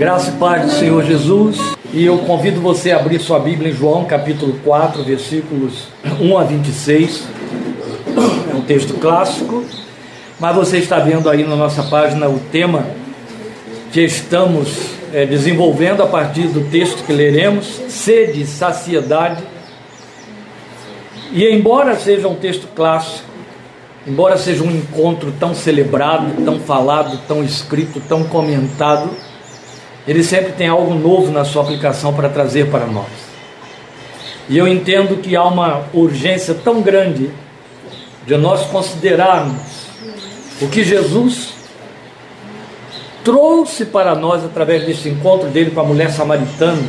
Graça e paz do Senhor Jesus. E eu convido você a abrir sua Bíblia em João capítulo 4, versículos 1 a 26. É um texto clássico, mas você está vendo aí na nossa página o tema que estamos é, desenvolvendo a partir do texto que leremos: sede, saciedade. E embora seja um texto clássico, embora seja um encontro tão celebrado, tão falado, tão escrito, tão comentado, ele sempre tem algo novo na sua aplicação para trazer para nós. E eu entendo que há uma urgência tão grande de nós considerarmos o que Jesus trouxe para nós através desse encontro dele com a mulher samaritana,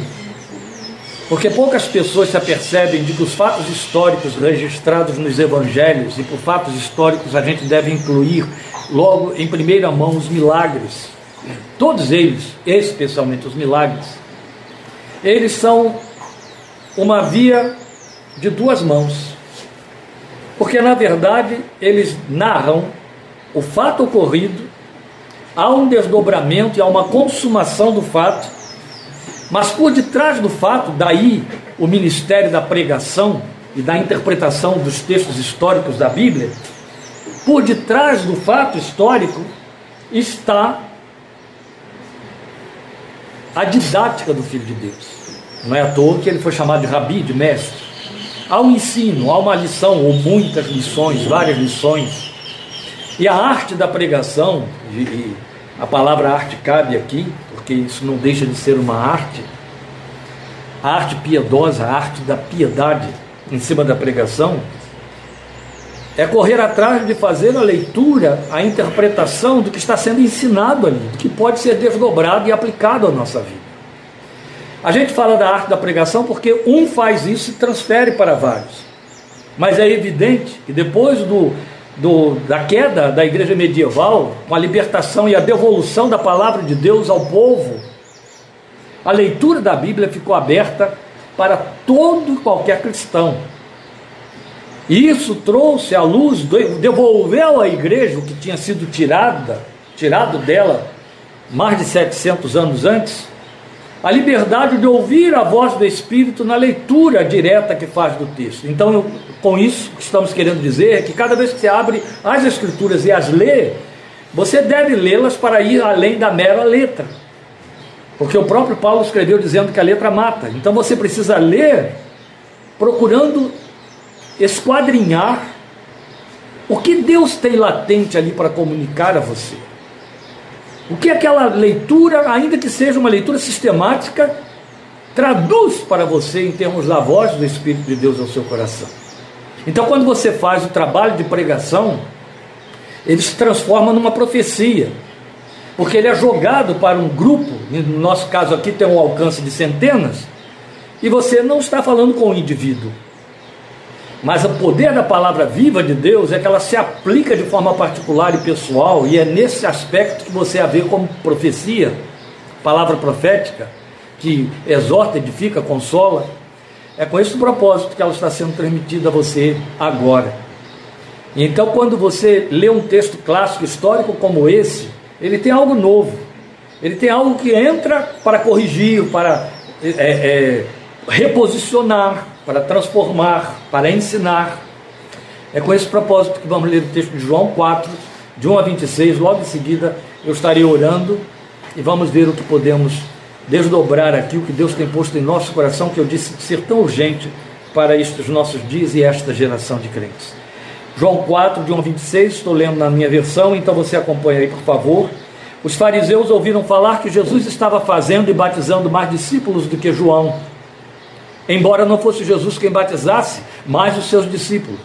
porque poucas pessoas se apercebem de que os fatos históricos registrados nos evangelhos, e por fatos históricos a gente deve incluir logo em primeira mão os milagres Todos eles, especialmente os milagres, eles são uma via de duas mãos. Porque na verdade eles narram o fato ocorrido, há um desdobramento e há uma consumação do fato, mas por detrás do fato, daí o ministério da pregação e da interpretação dos textos históricos da Bíblia, por detrás do fato histórico está a didática do Filho de Deus. Não é à toa que ele foi chamado de rabi, de mestre. Há um ensino, há uma lição, ou muitas lições, várias lições. E a arte da pregação, e a palavra arte cabe aqui, porque isso não deixa de ser uma arte, a arte piedosa, a arte da piedade em cima da pregação, é correr atrás de fazer a leitura, a interpretação do que está sendo ensinado ali, que pode ser desdobrado e aplicado à nossa vida. A gente fala da arte da pregação porque um faz isso e transfere para vários. Mas é evidente que depois do, do, da queda da igreja medieval, com a libertação e a devolução da palavra de Deus ao povo, a leitura da Bíblia ficou aberta para todo e qualquer cristão. E isso trouxe à luz, devolveu à igreja o que tinha sido tirada, tirado dela mais de 700 anos antes, a liberdade de ouvir a voz do Espírito na leitura direta que faz do texto. Então, eu, com isso, o que estamos querendo dizer é que cada vez que você abre as Escrituras e as lê, você deve lê-las para ir além da mera letra. Porque o próprio Paulo escreveu dizendo que a letra mata. Então você precisa ler procurando esquadrinhar o que Deus tem latente ali para comunicar a você. O que aquela leitura, ainda que seja uma leitura sistemática, traduz para você em termos da voz do Espírito de Deus ao seu coração. Então, quando você faz o trabalho de pregação, ele se transforma numa profecia, porque ele é jogado para um grupo, no nosso caso aqui tem um alcance de centenas, e você não está falando com o indivíduo, mas o poder da palavra viva de Deus é que ela se aplica de forma particular e pessoal, e é nesse aspecto que você a vê como profecia, palavra profética, que exorta, edifica, consola. É com esse propósito que ela está sendo transmitida a você agora. Então, quando você lê um texto clássico histórico como esse, ele tem algo novo, ele tem algo que entra para corrigir, para é, é, reposicionar, para transformar, para ensinar. É com esse propósito que vamos ler o texto de João 4, de 1 a 26. Logo em seguida eu estarei orando e vamos ver o que podemos desdobrar aqui, o que Deus tem posto em nosso coração, que eu disse ser tão urgente para estes nossos dias e esta geração de crentes. João 4, de 1 a 26, estou lendo na minha versão, então você acompanha aí, por favor. Os fariseus ouviram falar que Jesus estava fazendo e batizando mais discípulos do que João embora não fosse Jesus quem batizasse, mas os seus discípulos.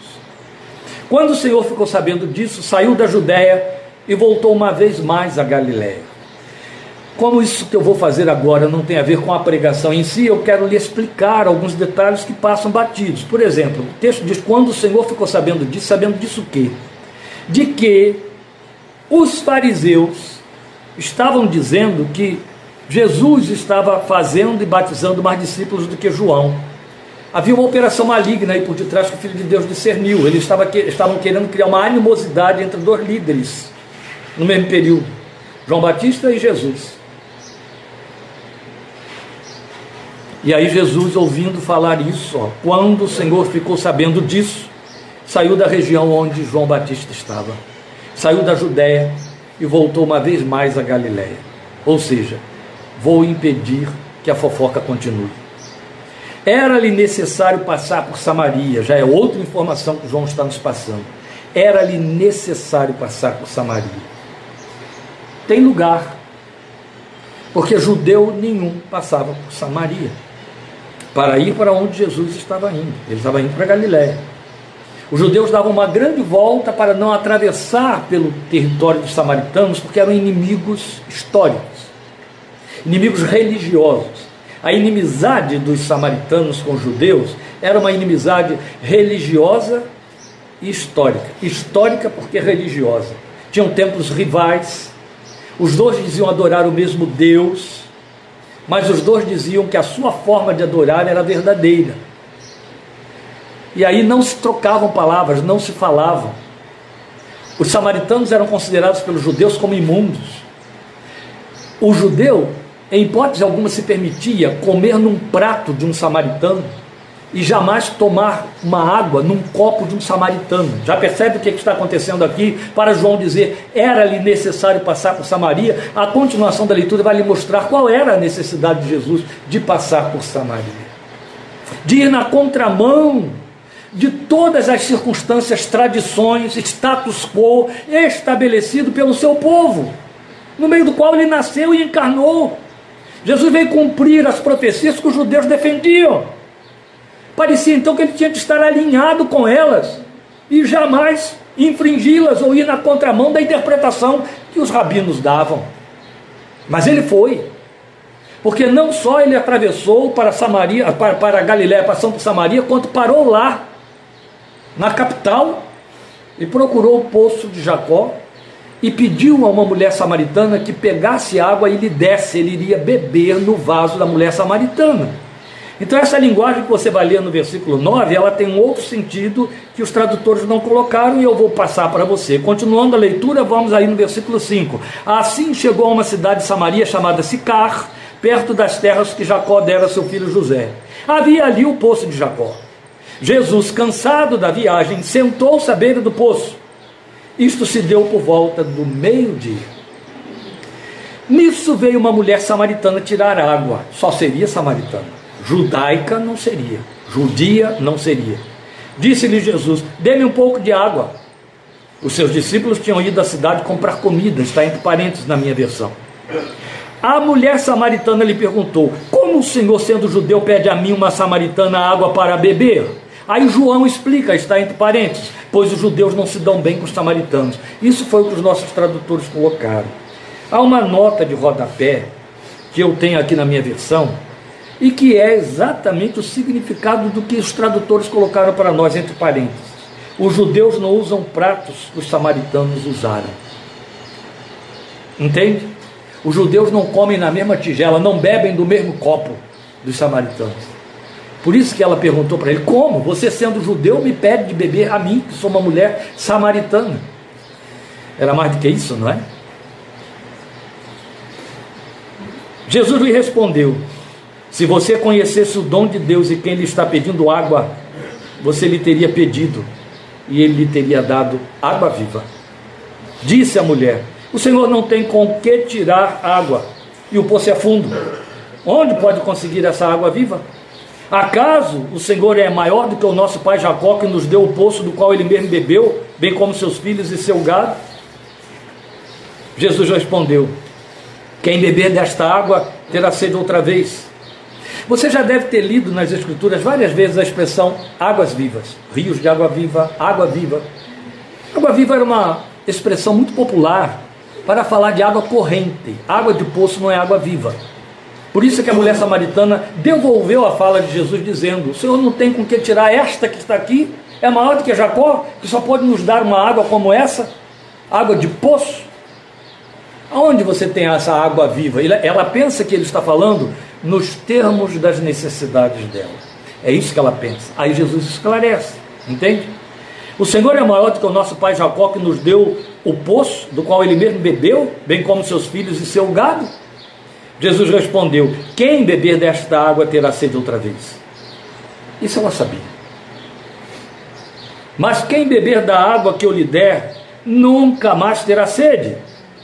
Quando o Senhor ficou sabendo disso, saiu da Judéia e voltou uma vez mais a Galiléia. Como isso que eu vou fazer agora não tem a ver com a pregação em si, eu quero lhe explicar alguns detalhes que passam batidos. Por exemplo, o texto diz: quando o Senhor ficou sabendo disso, sabendo disso o quê? De que os fariseus estavam dizendo que Jesus estava fazendo e batizando mais discípulos do que João. Havia uma operação maligna aí por detrás que o Filho de Deus discerniu. Eles estavam, querendo criar uma animosidade entre dois líderes no mesmo período, João Batista e Jesus. E aí Jesus, ouvindo falar isso, ó, quando o Senhor ficou sabendo disso, saiu da região onde João Batista estava, saiu da Judéia e voltou uma vez mais a Galiléia. Ou seja, vou impedir que a fofoca continue. Era-lhe necessário passar por Samaria, já é outra informação que João está nos passando. Era-lhe necessário passar por Samaria. Tem lugar, porque judeu nenhum passava por Samaria para ir para onde Jesus estava indo. Ele estava indo para Galiléia. Os judeus davam uma grande volta para não atravessar pelo território dos samaritanos, porque eram inimigos históricos, inimigos religiosos. A inimizade dos samaritanos com os judeus era uma inimizade religiosa e histórica. Histórica porque religiosa. Tinham templos rivais, os dois diziam adorar o mesmo Deus, mas os dois diziam que a sua forma de adorar era verdadeira. E aí não se trocavam palavras, não se falavam. Os samaritanos eram considerados pelos judeus como imundos. O judeu, em hipótese alguma, se permitia comer num prato de um samaritano e jamais tomar uma água num copo de um samaritano. Já percebe o que está acontecendo aqui? Para João dizer, era-lhe necessário passar por Samaria. A continuação da leitura vai lhe mostrar qual era a necessidade de Jesus de passar por Samaria. De ir na contramão de todas as circunstâncias, tradições, status quo estabelecido pelo seu povo, no meio do qual ele nasceu e encarnou. Jesus veio cumprir as profecias que os judeus defendiam. Parecia então que ele tinha de estar alinhado com elas e jamais infringi-las ou ir na contramão da interpretação que os rabinos davam. Mas ele foi. Porque não só ele atravessou para Samaria, para, para Galiléia, passando por Samaria, quanto parou lá, na capital, e procurou o poço de Jacó e pediu a uma mulher samaritana que pegasse água e lhe desse, ele iria beber no vaso da mulher samaritana. Então, essa linguagem que você vai ler no versículo 9, ela tem um outro sentido que os tradutores não colocaram e eu vou passar para você. Continuando a leitura, vamos aí no versículo 5. Assim chegou a uma cidade de Samaria chamada Sicar, perto das terras que Jacó dera a seu filho José. Havia ali o poço de Jacó. Jesus, cansado da viagem, sentou-se à beira do poço. Isto se deu por volta do meio-dia. Nisso veio uma mulher samaritana tirar água, só seria samaritana judaica não seria, judia não seria. Disse-lhe Jesus: Dê-me um pouco de água. Os seus discípulos tinham ido à cidade comprar comida, está entre parênteses na minha versão. A mulher samaritana lhe perguntou: Como o Senhor, sendo judeu, pede a mim, uma samaritana, água para beber? Aí João explica, está entre parênteses, pois os judeus não se dão bem com os samaritanos. Isso foi o que os nossos tradutores colocaram. Há uma nota de rodapé que eu tenho aqui na minha versão, e que é exatamente o significado do que os tradutores colocaram para nós, entre parênteses. Os judeus não usam pratos que os samaritanos usaram. Entende? Os judeus não comem na mesma tigela, não bebem do mesmo copo dos samaritanos. Por isso que ela perguntou para ele: Como? Você sendo judeu me pede de beber a mim, que sou uma mulher samaritana? Era mais do que isso, não é? Jesus lhe respondeu: se você conhecesse o dom de Deus e quem lhe está pedindo água, você lhe teria pedido e ele lhe teria dado água viva. Disse a mulher: O Senhor não tem com que tirar água e o poço é fundo. Onde pode conseguir essa água viva? Acaso o Senhor é maior do que o nosso pai Jacó, que nos deu o poço do qual ele mesmo bebeu, bem como seus filhos e seu gado? Jesus respondeu: Quem beber desta água terá sede outra vez. Você já deve ter lido nas Escrituras várias vezes a expressão águas vivas, rios de água viva, água viva. Água viva era uma expressão muito popular para falar de água corrente. Água de poço não é água viva. Por isso que a mulher samaritana devolveu a fala de Jesus, dizendo: O Senhor não tem com que tirar esta que está aqui? É maior do que Jacó, que só pode nos dar uma água como essa? Água de poço? Aonde você tem essa água viva? Ela pensa que ele está falando nos termos das necessidades dela. É isso que ela pensa. Aí Jesus esclarece, entende? O Senhor é maior do que o nosso pai Jacó, que nos deu o poço, do qual ele mesmo bebeu, bem como seus filhos e seu gado. Jesus respondeu: Quem beber desta água terá sede outra vez. Isso ela sabia. Mas quem beber da água que eu lhe der, nunca mais terá sede.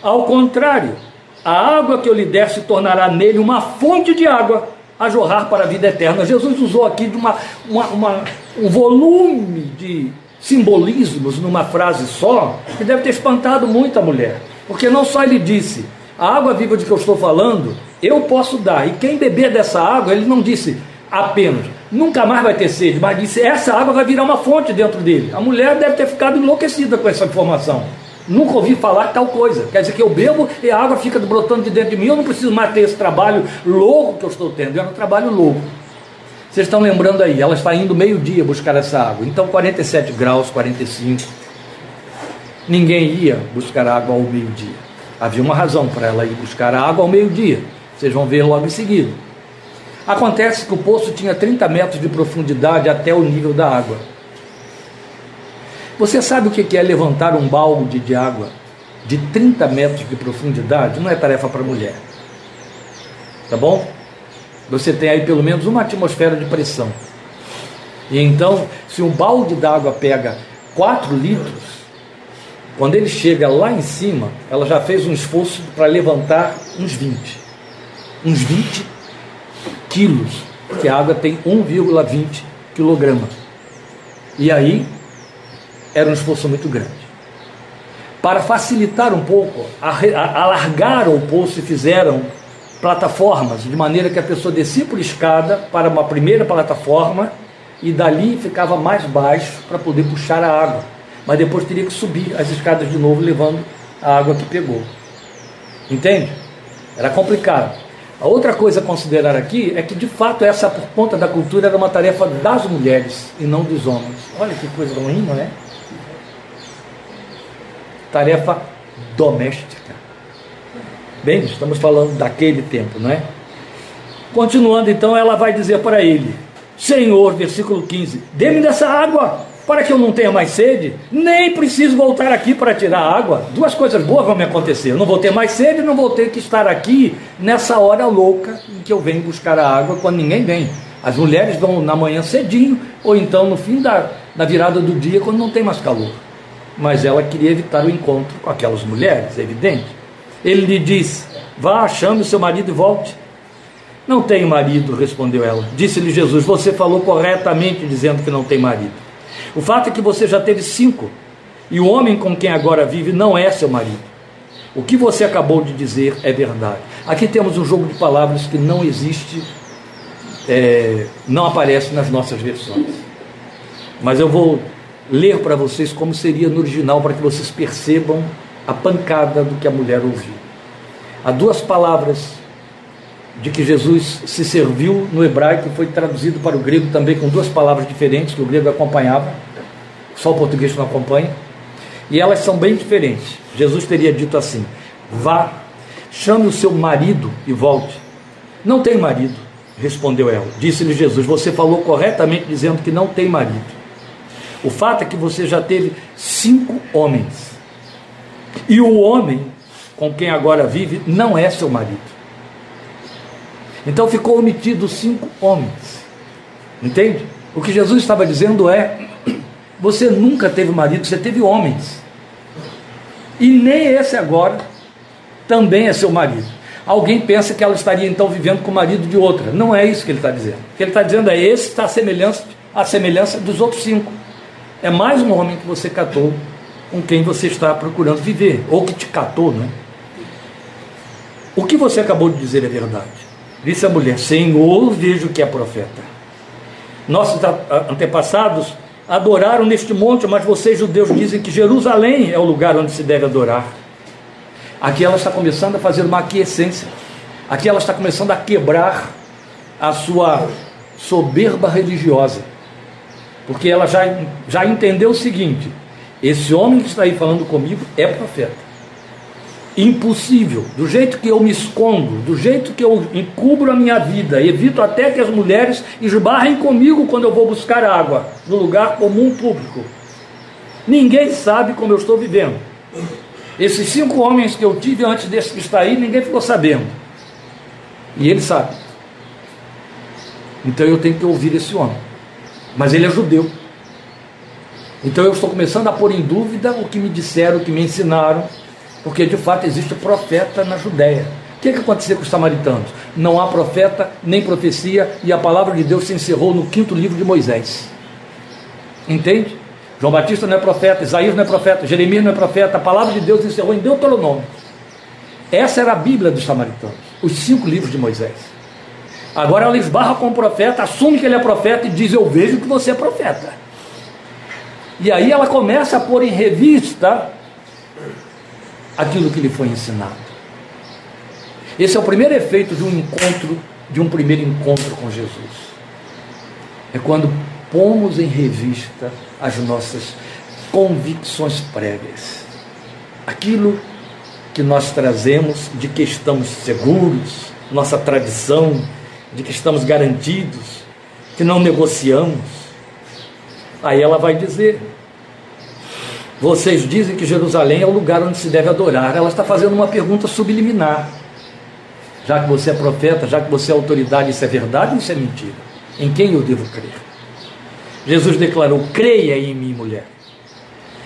Ao contrário, a água que eu lhe der se tornará nele uma fonte de água a jorrar para a vida eterna. Jesus usou aqui de uma, uma, uma, um volume de simbolismos numa frase só, que deve ter espantado muito a mulher. Porque não só ele disse, a água viva de que eu estou falando, eu posso dar. E quem beber dessa água, ele não disse apenas, nunca mais vai ter sede, mas disse, essa água vai virar uma fonte dentro dele. A mulher deve ter ficado enlouquecida com essa informação. Nunca ouvi falar tal coisa. Quer dizer que eu bebo e a água fica brotando de dentro de mim. Eu não preciso mais ter esse trabalho louco que eu estou tendo. É um trabalho louco. Vocês estão lembrando aí, ela está indo meio-dia buscar essa água. Então, 47 graus, 45. Ninguém ia buscar água ao meio-dia. Havia uma razão para ela ir buscar a água ao meio-dia. Vocês vão ver logo em seguida. Acontece que o poço tinha 30 metros de profundidade até o nível da água. Você sabe o que é levantar um balde de água de 30 metros de profundidade? Não é tarefa para mulher. Tá bom? Você tem aí pelo menos uma atmosfera de pressão. E então, se um balde d'água pega 4 litros, quando ele chega lá em cima, ela já fez um esforço para levantar uns 20. Uns 20 quilos, porque a água tem 1,20 quilograma. E aí era um esforço muito grande. Para facilitar um pouco, alargaram o poço e fizeram plataformas, de maneira que a pessoa descia por escada para uma primeira plataforma e dali ficava mais baixo para poder puxar a água. Mas depois teria que subir as escadas de novo, levando a água que pegou. Entende? Era complicado. A outra coisa a considerar aqui é que, de fato, essa, por conta da cultura, era uma tarefa das mulheres e não dos homens. Olha que coisa ruim, não é? tarefa doméstica. Bem, estamos falando daquele tempo, não é? Continuando, então, ela vai dizer para ele: Senhor, versículo 15: dê-me dessa água, para que eu não tenha mais sede, nem preciso voltar aqui para tirar água. Duas coisas boas vão me acontecer: eu não vou ter mais sede, não vou ter que estar aqui nessa hora louca em que eu venho buscar a água quando ninguém vem. As mulheres vão na manhã cedinho, ou então no fim da, da virada do dia, quando não tem mais calor mas ela queria evitar o encontro com aquelas mulheres, é evidente. Ele lhe diz: Vá, chame o seu marido e volte. Não tenho marido, respondeu ela. Disse-lhe Jesus: Você falou corretamente dizendo que não tem marido. O fato é que você já teve cinco, e o homem com quem agora vive não é seu marido. O que você acabou de dizer é verdade. Aqui temos um jogo de palavras que não existe, é, não aparece nas nossas versões. Mas eu vou ler para vocês como seria no original, para que vocês percebam a pancada do que a mulher ouviu. Há duas palavras de que Jesus se serviu no hebraico, foi traduzido para o grego também com duas palavras diferentes, que o grego acompanhava, só o português não acompanha, e elas são bem diferentes. Jesus teria dito assim: vá, chame o seu marido e volte. Não tem marido, respondeu ela. Disse-lhe Jesus: Você falou corretamente dizendo que não tem marido. O fato é que você já teve cinco homens. E o homem com quem agora vive não é seu marido. Então ficou omitido cinco homens. Entende? O que Jesus estava dizendo é: você nunca teve marido, você teve homens. E nem esse agora também é seu marido. Alguém pensa que ela estaria então vivendo com o marido de outra. Não é isso que ele está dizendo. O que ele está dizendo é: esse está a semelhança, a semelhança dos outros cinco. É mais um homem que você catou com quem você está procurando viver, ou que te catou, né? O que você acabou de dizer é verdade. Disse a mulher: Senhor, vejo que é profeta. Nossos antepassados adoraram neste monte, mas vocês, judeus, dizem que Jerusalém é o lugar onde se deve adorar. Aqui ela está começando a fazer uma aquiescência. Aqui ela está começando a quebrar a sua soberba religiosa. Porque ela já, já entendeu o seguinte: esse homem que está aí falando comigo é profeta. Impossível. Do jeito que eu me escondo, do jeito que eu encubro a minha vida, evito até que as mulheres esbarrem comigo quando eu vou buscar água no lugar comum público. Ninguém sabe como eu estou vivendo. Esses cinco homens que eu tive antes desse que está aí, ninguém ficou sabendo. E ele sabe. Então eu tenho que ouvir esse homem. Mas ele é judeu. Então eu estou começando a pôr em dúvida o que me disseram, o que me ensinaram, porque de fato existe profeta na Judéia. O que, é que aconteceu com os samaritanos? Não há profeta, nem profecia, e a palavra de Deus se encerrou no quinto livro de Moisés. Entende? João Batista não é profeta, Isaías não é profeta, Jeremias não é profeta, a palavra de Deus encerrou em Deuteronômio. Essa era a Bíblia dos samaritanos, os cinco livros de Moisés. Agora ela esbarra com o profeta, assume que ele é profeta e diz: Eu vejo que você é profeta. E aí ela começa a pôr em revista aquilo que lhe foi ensinado. Esse é o primeiro efeito de um encontro, de um primeiro encontro com Jesus. É quando pomos em revista as nossas convicções prévias. Aquilo que nós trazemos de que estamos seguros, nossa tradição, de que estamos garantidos, que não negociamos. Aí ela vai dizer: vocês dizem que Jerusalém é o lugar onde se deve adorar. Ela está fazendo uma pergunta subliminar. Já que você é profeta, já que você é autoridade, isso é verdade ou isso é mentira? Em quem eu devo crer? Jesus declarou: creia em mim, mulher.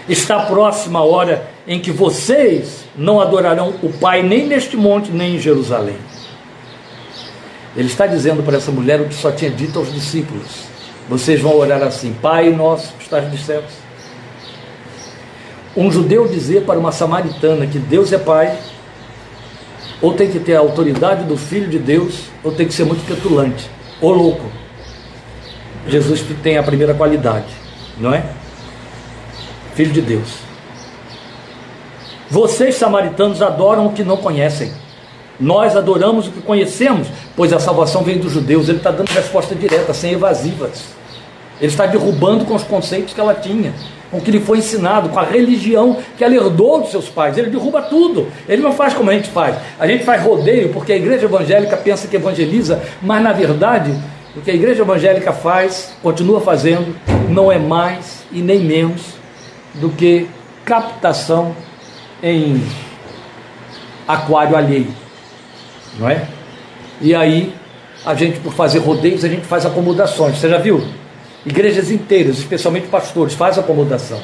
Está próxima a hora em que vocês não adorarão o Pai nem neste monte, nem em Jerusalém. Ele está dizendo para essa mulher o que só tinha dito aos discípulos: Vocês vão orar assim, Pai nosso que estás nos céus um judeu dizer para uma samaritana que Deus é pai, ou tem que ter a autoridade do Filho de Deus, ou tem que ser muito petulante, ou louco. Jesus tem a primeira qualidade, não é? Filho de Deus. Vocês, samaritanos, adoram o que não conhecem. Nós adoramos o que conhecemos, pois a salvação vem dos judeus. Ele está dando resposta direta, sem evasivas. Ele está derrubando com os conceitos que ela tinha com o que lhe foi ensinado, com a religião que ela herdou dos seus pais. Ele derruba tudo. Ele não faz como a gente faz. A gente faz rodeio porque a igreja evangélica pensa que evangeliza, mas na verdade, o que a igreja evangélica faz, continua fazendo, não é mais e nem menos do que captação em aquário alheio. Não é? E aí, a gente, por fazer rodeios, a gente faz acomodações. Você já viu? Igrejas inteiras, especialmente pastores, faz acomodação.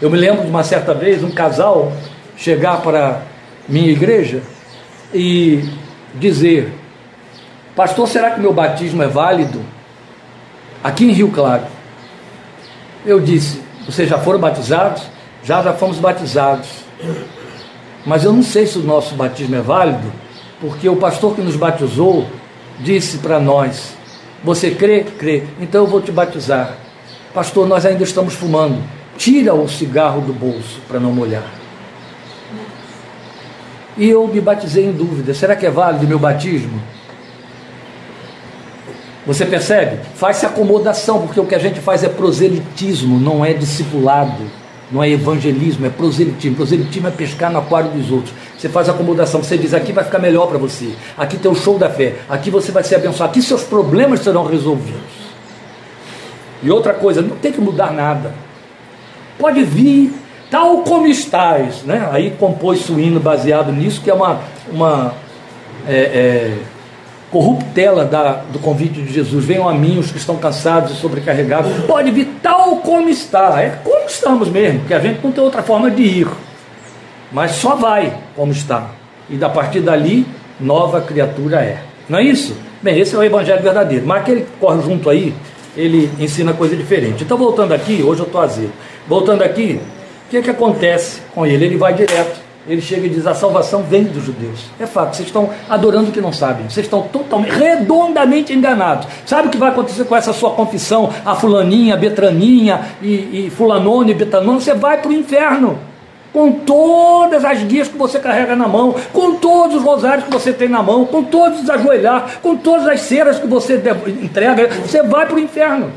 Eu me lembro de uma certa vez um casal chegar para minha igreja e dizer: Pastor, será que meu batismo é válido? Aqui em Rio Claro. Eu disse: Vocês já foram batizados? Já, já fomos batizados. Mas eu não sei se o nosso batismo é válido, porque o pastor que nos batizou disse para nós você crê? Crê. Então eu vou te batizar. Pastor, nós ainda estamos fumando. Tira o cigarro do bolso para não molhar. E eu me batizei em dúvida: será que é válido meu batismo? Você percebe? Faz-se acomodação, porque o que a gente faz é proselitismo, não é discipulado, não é evangelismo, é proselitismo. Proselitismo é pescar no aquário dos outros. Você faz acomodação, você diz aqui vai ficar melhor para você, aqui tem o show da fé, aqui você vai ser abençoado, aqui seus problemas serão resolvidos. E outra coisa, não tem que mudar nada. Pode vir tal como estás, né? Aí compôs o hino baseado nisso, que é uma, uma é, é, corruptela da, do convite de Jesus. Venham a mim os que estão cansados e sobrecarregados. Pode vir tal como está. É como estamos mesmo, porque a gente não tem outra forma de ir mas só vai como está. E da partir dali, nova criatura é. Não é isso? Bem, esse é o evangelho verdadeiro. Mas aquele que corre junto aí, ele ensina coisa diferente. Então, voltando aqui, hoje eu estou azedo. Voltando aqui, o que, é que acontece com ele? Ele vai direto. Ele chega e diz: a salvação vem dos judeus. É fato, vocês estão adorando o que não sabem. Vocês estão totalmente, redondamente enganados. Sabe o que vai acontecer com essa sua confissão? A fulaninha, a betraninha e, e fulanone e betanone? Você vai para o inferno com todas as guias que você carrega na mão, com todos os rosários que você tem na mão, com todos os ajoelhar, com todas as ceras que você entrega, você vai para o inferno.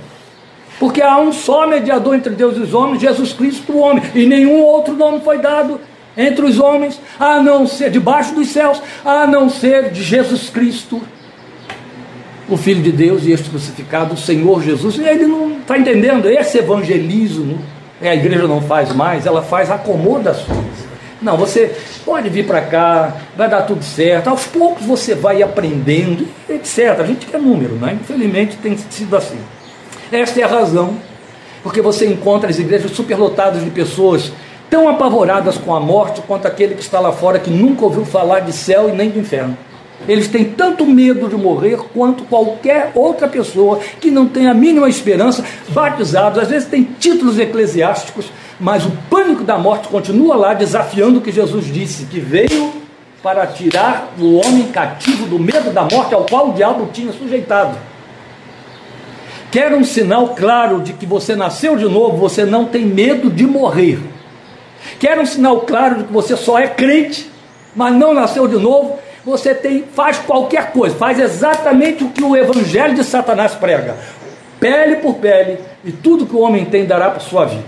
Porque há um só mediador entre Deus e os homens, Jesus Cristo, o homem, e nenhum outro nome foi dado entre os homens, a não ser, debaixo dos céus, a não ser de Jesus Cristo, o Filho de Deus e este crucificado, o Senhor Jesus. E ele não está entendendo esse evangelismo a igreja não faz mais, ela faz acomodações. Não, você pode vir para cá, vai dar tudo certo. Aos poucos você vai aprendendo, etc. A gente quer número, né? Infelizmente tem sido assim. Esta é a razão, porque você encontra as igrejas superlotadas de pessoas tão apavoradas com a morte quanto aquele que está lá fora que nunca ouviu falar de céu e nem de inferno. Eles têm tanto medo de morrer quanto qualquer outra pessoa que não tem a mínima esperança, batizados, às vezes tem títulos eclesiásticos, mas o pânico da morte continua lá, desafiando o que Jesus disse, que veio para tirar o homem cativo do medo da morte ao qual o diabo tinha sujeitado. Quer um sinal claro de que você nasceu de novo, você não tem medo de morrer. Quer um sinal claro de que você só é crente, mas não nasceu de novo, você tem, faz qualquer coisa, faz exatamente o que o evangelho de Satanás prega. Pele por pele, e tudo que o homem tem dará para sua vida.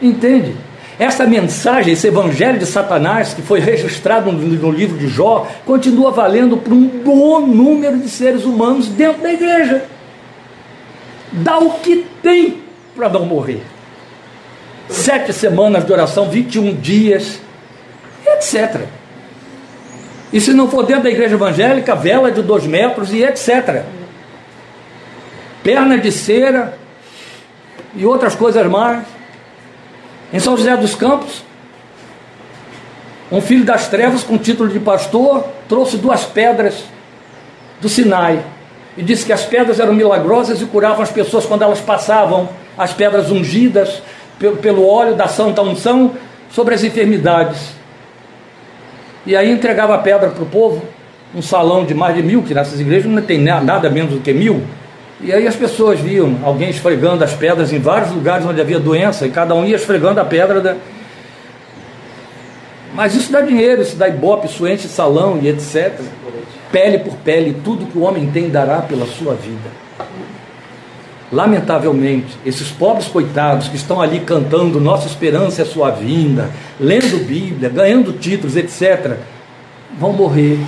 Entende? Essa mensagem, esse evangelho de Satanás, que foi registrado no livro de Jó, continua valendo para um bom número de seres humanos dentro da igreja. Dá o que tem para não morrer. Sete semanas de oração, 21 dias, etc. E se não for dentro da igreja evangélica, vela de dois metros e etc. Perna de cera e outras coisas mais. Em São José dos Campos, um filho das trevas com título de pastor trouxe duas pedras do Sinai e disse que as pedras eram milagrosas e curavam as pessoas quando elas passavam, as pedras ungidas pelo, óleo da santa unção sobre as enfermidades. E aí entregava a pedra para o povo, um salão de mais de mil, que nessas igrejas não tem nada menos do que mil. E aí as pessoas viam alguém esfregando as pedras em vários lugares onde havia doença, e cada um ia esfregando a pedra da. Mas isso dá dinheiro, isso dá ibope, enche salão e etc. Pele por pele, tudo que o homem tem dará pela sua vida. Lamentavelmente, esses pobres coitados que estão ali cantando Nossa Esperança é Sua Vinda, lendo Bíblia, ganhando títulos, etc., vão morrer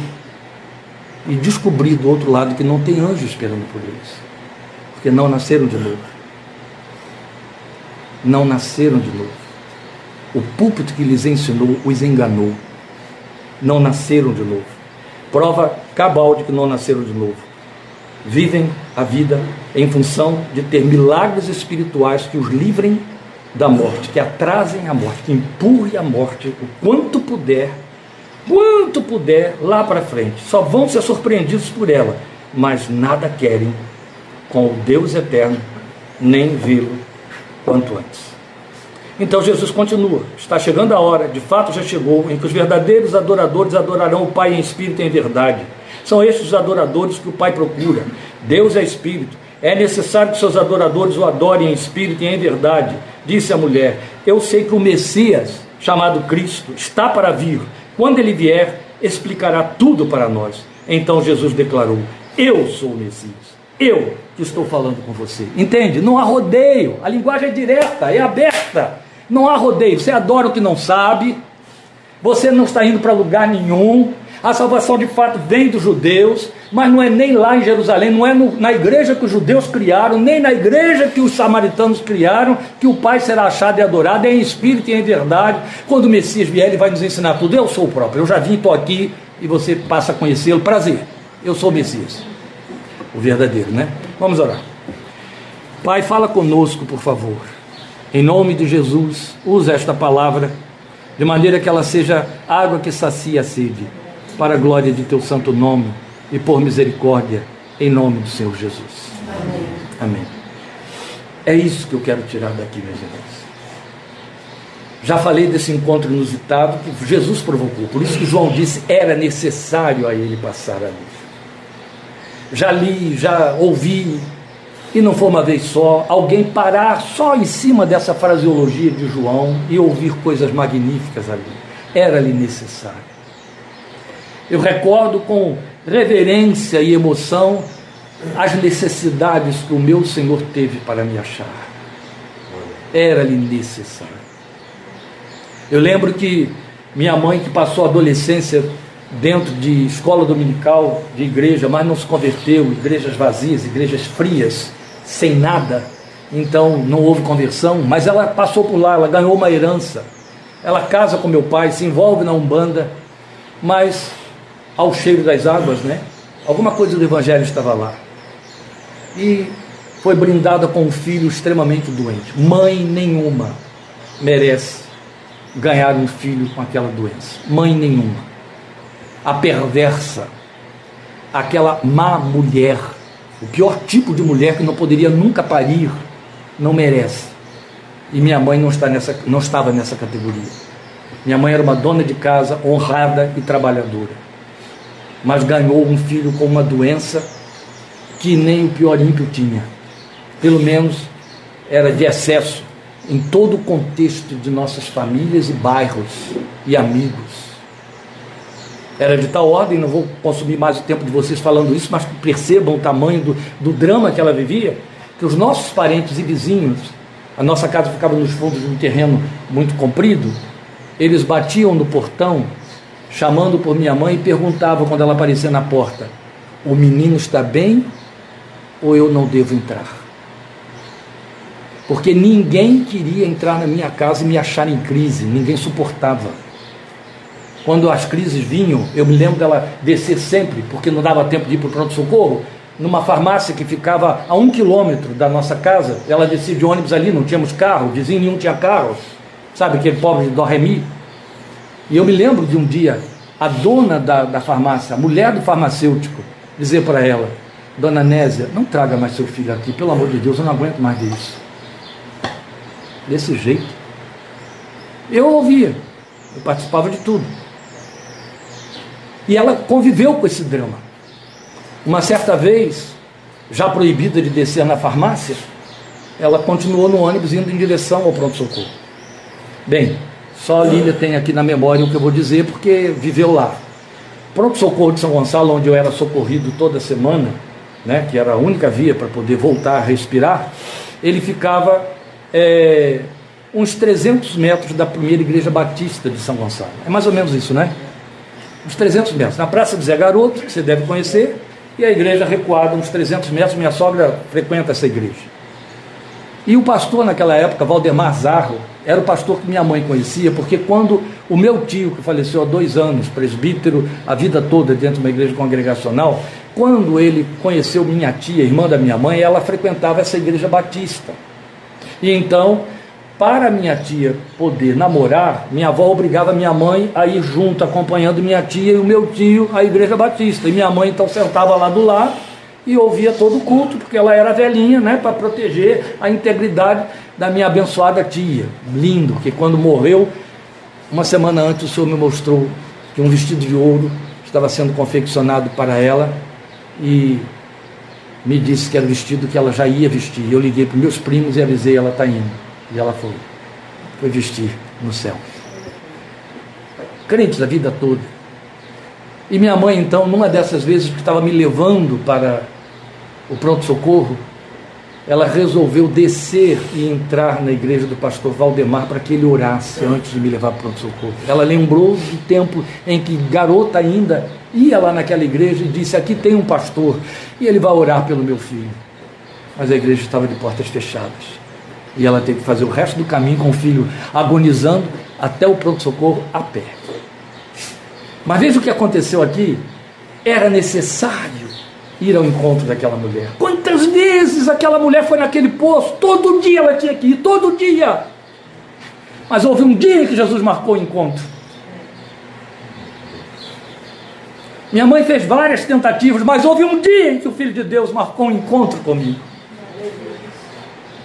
e descobrir do outro lado que não tem anjo esperando por eles, porque não nasceram de novo. Não nasceram de novo. O púlpito que lhes ensinou os enganou. Não nasceram de novo. Prova cabal de que não nasceram de novo vivem a vida em função de ter milagres espirituais que os livrem da morte, que atrasem a morte, que empurrem a morte o quanto puder, quanto puder lá para frente. Só vão ser surpreendidos por ela, mas nada querem com o Deus eterno, nem vê-lo quanto antes. Então Jesus continua: está chegando a hora, de fato já chegou, em que os verdadeiros adoradores adorarão o Pai em espírito e em verdade são estes os adoradores que o Pai procura. Deus é espírito. É necessário que seus adoradores o adorem em espírito e em verdade. Disse a mulher: Eu sei que o Messias, chamado Cristo, está para vir. Quando ele vier, explicará tudo para nós. Então Jesus declarou: Eu sou o Messias. Eu que estou falando com você. Entende? Não há rodeio. A linguagem é direta, é aberta. Não há rodeio. Você adora o que não sabe. Você não está indo para lugar nenhum. A salvação de fato vem dos judeus, mas não é nem lá em Jerusalém, não é no, na igreja que os judeus criaram, nem na igreja que os samaritanos criaram, que o Pai será achado e adorado, é em espírito e em verdade. Quando o Messias vier, ele vai nos ensinar tudo. Eu sou o próprio, eu já vim, estou aqui e você passa a conhecê-lo. Prazer, eu sou o Messias, o verdadeiro, né? Vamos orar. Pai, fala conosco, por favor. Em nome de Jesus, usa esta palavra de maneira que ela seja água que sacia a sede para a glória de teu santo nome e por misericórdia, em nome do Senhor Jesus. Amém. Amém. É isso que eu quero tirar daqui, meus irmãos. Já falei desse encontro inusitado que Jesus provocou, por isso que João disse era necessário a ele passar ali. Já li, já ouvi, e não foi uma vez só, alguém parar só em cima dessa fraseologia de João e ouvir coisas magníficas ali. Era-lhe necessário. Eu recordo com reverência e emoção as necessidades que o meu Senhor teve para me achar. Era-lhe necessário. Eu lembro que minha mãe, que passou a adolescência dentro de escola dominical, de igreja, mas não se converteu, igrejas vazias, igrejas frias, sem nada, então não houve conversão, mas ela passou por lá, ela ganhou uma herança Ela casa com meu pai, se envolve na Umbanda, mas ao cheiro das águas, né? Alguma coisa do Evangelho estava lá. E foi brindada com um filho extremamente doente. Mãe nenhuma merece ganhar um filho com aquela doença. Mãe nenhuma. A perversa, aquela má mulher, o pior tipo de mulher que não poderia nunca parir, não merece. E minha mãe não, está nessa, não estava nessa categoria. Minha mãe era uma dona de casa, honrada e trabalhadora. Mas ganhou um filho com uma doença que nem o pior ímpio tinha. Pelo menos era de excesso em todo o contexto de nossas famílias e bairros e amigos. Era de tal ordem, não vou consumir mais o tempo de vocês falando isso, mas percebam o tamanho do, do drama que ela vivia, que os nossos parentes e vizinhos a nossa casa ficava nos fundos de um terreno muito comprido. Eles batiam no portão, chamando por minha mãe, e perguntavam quando ela aparecia na porta: O menino está bem ou eu não devo entrar? Porque ninguém queria entrar na minha casa e me achar em crise, ninguém suportava. Quando as crises vinham, eu me lembro dela descer sempre, porque não dava tempo de ir para o pronto-socorro, numa farmácia que ficava a um quilômetro da nossa casa. Ela descia de ônibus ali, não tínhamos carro, vizinho nenhum tinha carro, sabe, aquele pobre de Dorremi. E eu me lembro de um dia, a dona da, da farmácia, a mulher do farmacêutico, dizer para ela: Dona Nésia, não traga mais seu filho aqui, pelo amor de Deus, eu não aguento mais disso. Desse jeito. Eu ouvia, eu participava de tudo. E ela conviveu com esse drama. Uma certa vez, já proibida de descer na farmácia, ela continuou no ônibus indo em direção ao pronto-socorro. Bem, só a Lília tem aqui na memória o que eu vou dizer, porque viveu lá. Pronto-socorro de São Gonçalo, onde eu era socorrido toda semana, né, que era a única via para poder voltar a respirar, ele ficava é, uns 300 metros da primeira igreja batista de São Gonçalo. É mais ou menos isso, né? Uns 300 metros. Na Praça do Zé Garoto, que você deve conhecer, e a igreja recuada uns 300 metros. Minha sogra frequenta essa igreja. E o pastor naquela época, Valdemar Zarro, era o pastor que minha mãe conhecia, porque quando o meu tio, que faleceu há dois anos, presbítero a vida toda dentro de uma igreja congregacional, quando ele conheceu minha tia, irmã da minha mãe, ela frequentava essa igreja batista. E então para minha tia poder namorar, minha avó obrigava minha mãe a ir junto, acompanhando minha tia e o meu tio à igreja batista. E minha mãe então sentava lá do lado e ouvia todo o culto, porque ela era velhinha, né, para proteger a integridade da minha abençoada tia. Lindo, que quando morreu, uma semana antes o Senhor me mostrou que um vestido de ouro estava sendo confeccionado para ela e me disse que era o vestido que ela já ia vestir. Eu liguei para meus primos e avisei, ela está indo. E ela foi, foi vestir no céu. Crente da vida toda. E minha mãe, então, numa dessas vezes que estava me levando para o pronto-socorro, ela resolveu descer e entrar na igreja do pastor Valdemar para que ele orasse antes de me levar para o pronto-socorro. Ela lembrou do tempo em que garota ainda ia lá naquela igreja e disse: Aqui tem um pastor e ele vai orar pelo meu filho. Mas a igreja estava de portas fechadas. E ela teve que fazer o resto do caminho com o filho agonizando até o pronto-socorro a pé. Mas veja o que aconteceu aqui. Era necessário ir ao encontro daquela mulher. Quantas vezes aquela mulher foi naquele poço? Todo dia ela tinha que ir, todo dia. Mas houve um dia que Jesus marcou o encontro. Minha mãe fez várias tentativas, mas houve um dia em que o Filho de Deus marcou um encontro comigo.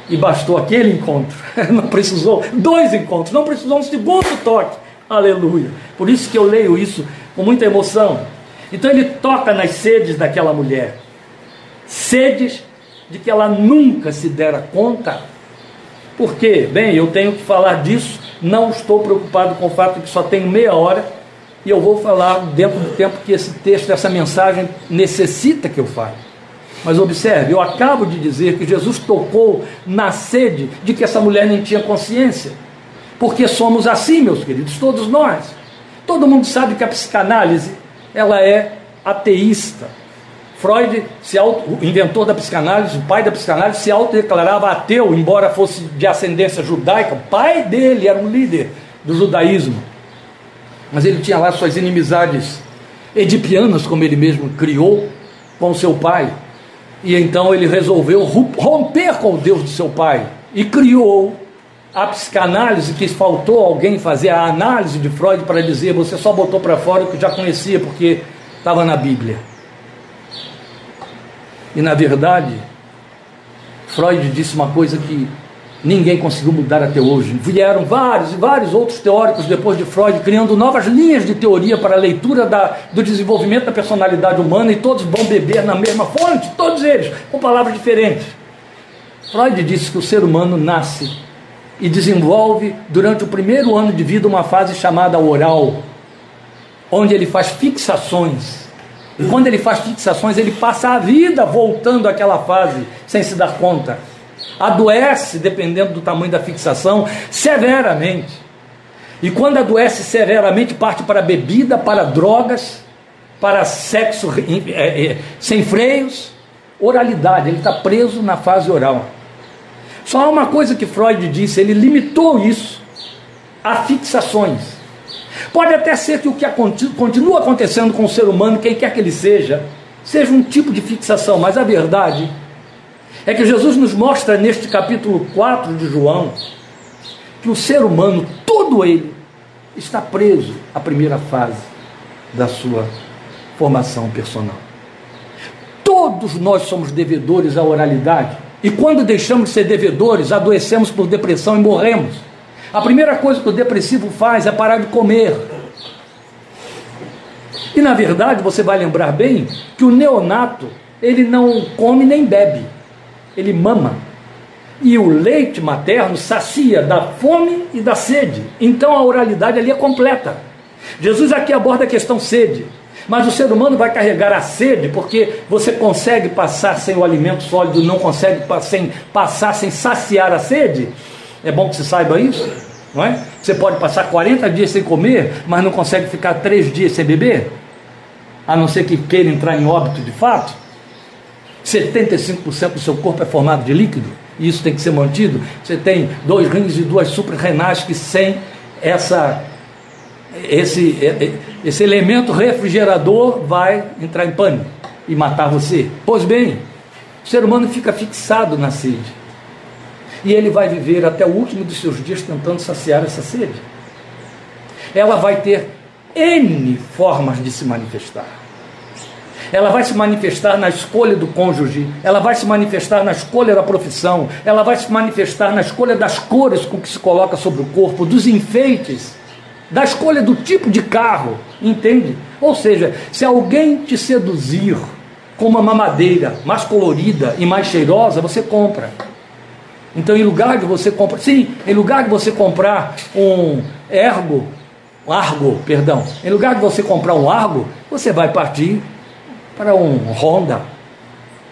E bastou aquele encontro. Não precisou dois encontros, não precisou um segundo toque. Aleluia. Por isso que eu leio isso com muita emoção. Então ele toca nas sedes daquela mulher. Sedes de que ela nunca se dera conta. Por quê? Bem, eu tenho que falar disso. Não estou preocupado com o fato de que só tenho meia hora. E eu vou falar dentro do tempo que esse texto, essa mensagem necessita que eu fale. Mas observe, eu acabo de dizer que Jesus tocou na sede de que essa mulher nem tinha consciência. Porque somos assim, meus queridos, todos nós. Todo mundo sabe que a psicanálise, ela é ateísta. Freud, auto, o inventor da psicanálise, o pai da psicanálise, se autodeclarava ateu, embora fosse de ascendência judaica. O pai dele era um líder do judaísmo. Mas ele tinha lá suas inimizades edipianas, como ele mesmo criou, com seu pai. E então ele resolveu romper com o Deus de seu pai e criou a psicanálise que faltou alguém fazer a análise de Freud para dizer você só botou para fora o que já conhecia porque estava na Bíblia. E na verdade, Freud disse uma coisa que ninguém conseguiu mudar até hoje. Vieram vários e vários outros teóricos depois de Freud, criando novas linhas de teoria para a leitura da, do desenvolvimento da personalidade humana, e todos vão beber na mesma fonte, todos eles, com palavras diferentes. Freud disse que o ser humano nasce e desenvolve durante o primeiro ano de vida uma fase chamada oral, onde ele faz fixações. E quando ele faz fixações, ele passa a vida voltando àquela fase sem se dar conta adoece, dependendo do tamanho da fixação, severamente. E quando adoece severamente, parte para bebida, para drogas, para sexo é, é, sem freios, oralidade, ele está preso na fase oral. Só há uma coisa que Freud disse, ele limitou isso a fixações. Pode até ser que o que continua acontecendo com o ser humano, quem quer que ele seja, seja um tipo de fixação, mas a verdade é que Jesus nos mostra neste capítulo 4 de João que o ser humano, todo ele, está preso à primeira fase da sua formação personal. Todos nós somos devedores à oralidade. E quando deixamos de ser devedores, adoecemos por depressão e morremos. A primeira coisa que o depressivo faz é parar de comer. E na verdade, você vai lembrar bem que o neonato, ele não come nem bebe ele mama. E o leite materno sacia da fome e da sede. Então a oralidade ali é completa. Jesus aqui aborda a questão sede. Mas o ser humano vai carregar a sede porque você consegue passar sem o alimento sólido, não consegue sem, passar sem saciar a sede. É bom que você saiba isso, não é? Você pode passar 40 dias sem comer, mas não consegue ficar 3 dias sem beber, a não ser que queira entrar em óbito de fato. 75% do seu corpo é formado de líquido, e isso tem que ser mantido. Você tem dois rins e duas suprarrenais que sem essa esse, esse elemento refrigerador vai entrar em pânico e matar você. Pois bem, o ser humano fica fixado na sede. E ele vai viver até o último dos seus dias tentando saciar essa sede. Ela vai ter N formas de se manifestar ela vai se manifestar na escolha do cônjuge, ela vai se manifestar na escolha da profissão, ela vai se manifestar na escolha das cores com que se coloca sobre o corpo, dos enfeites, da escolha do tipo de carro, entende? Ou seja, se alguém te seduzir com uma mamadeira mais colorida e mais cheirosa, você compra. Então, em lugar de você comprar, sim, em lugar de você comprar um ergo, um argo, perdão, em lugar de você comprar um argo, você vai partir para um Honda.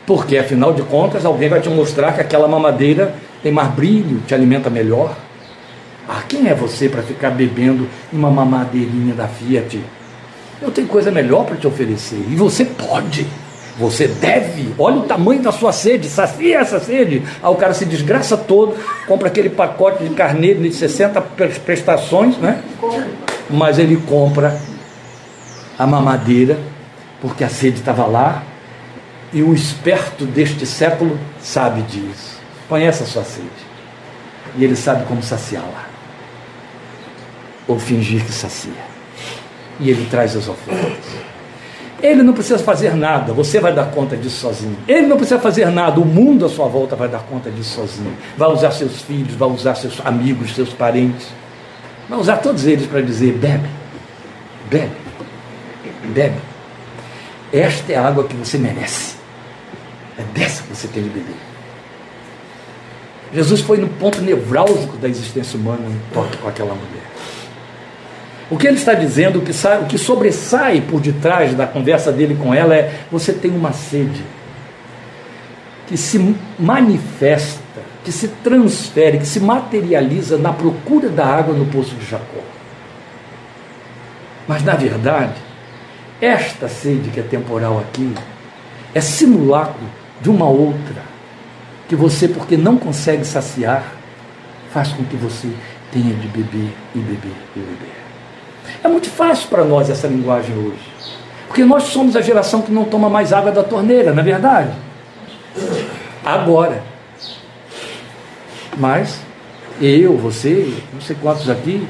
Porque afinal de contas alguém vai te mostrar que aquela mamadeira tem mais brilho, te alimenta melhor. Ah, quem é você para ficar bebendo uma mamadeirinha da Fiat? Eu tenho coisa melhor para te oferecer. E você pode. Você deve. Olha o tamanho da sua sede. Sacia essa sede. Aí o cara se desgraça todo, compra aquele pacote de carneiro de 60 prestações, né? Mas ele compra a mamadeira porque a sede estava lá e o esperto deste século sabe disso. Conhece a sua sede e ele sabe como saciá-la ou fingir que sacia. E ele traz as ofertas. Ele não precisa fazer nada, você vai dar conta disso sozinho. Ele não precisa fazer nada, o mundo à sua volta vai dar conta disso sozinho. Vai usar seus filhos, vai usar seus amigos, seus parentes, vai usar todos eles para dizer: bebe, bebe, bebe. Esta é a água que você merece. É dessa que você tem de beber. Jesus foi no ponto nevrálgico da existência humana no toque com aquela mulher. O que ele está dizendo, o que, sai, o que sobressai por detrás da conversa dele com ela é: você tem uma sede que se manifesta, que se transfere, que se materializa na procura da água no poço de Jacó. Mas na verdade, esta sede que é temporal aqui é simulacro de uma outra que você, porque não consegue saciar, faz com que você tenha de beber e beber e beber. É muito fácil para nós essa linguagem hoje. Porque nós somos a geração que não toma mais água da torneira, não é verdade? Agora. Mas eu, você, não sei quantos aqui,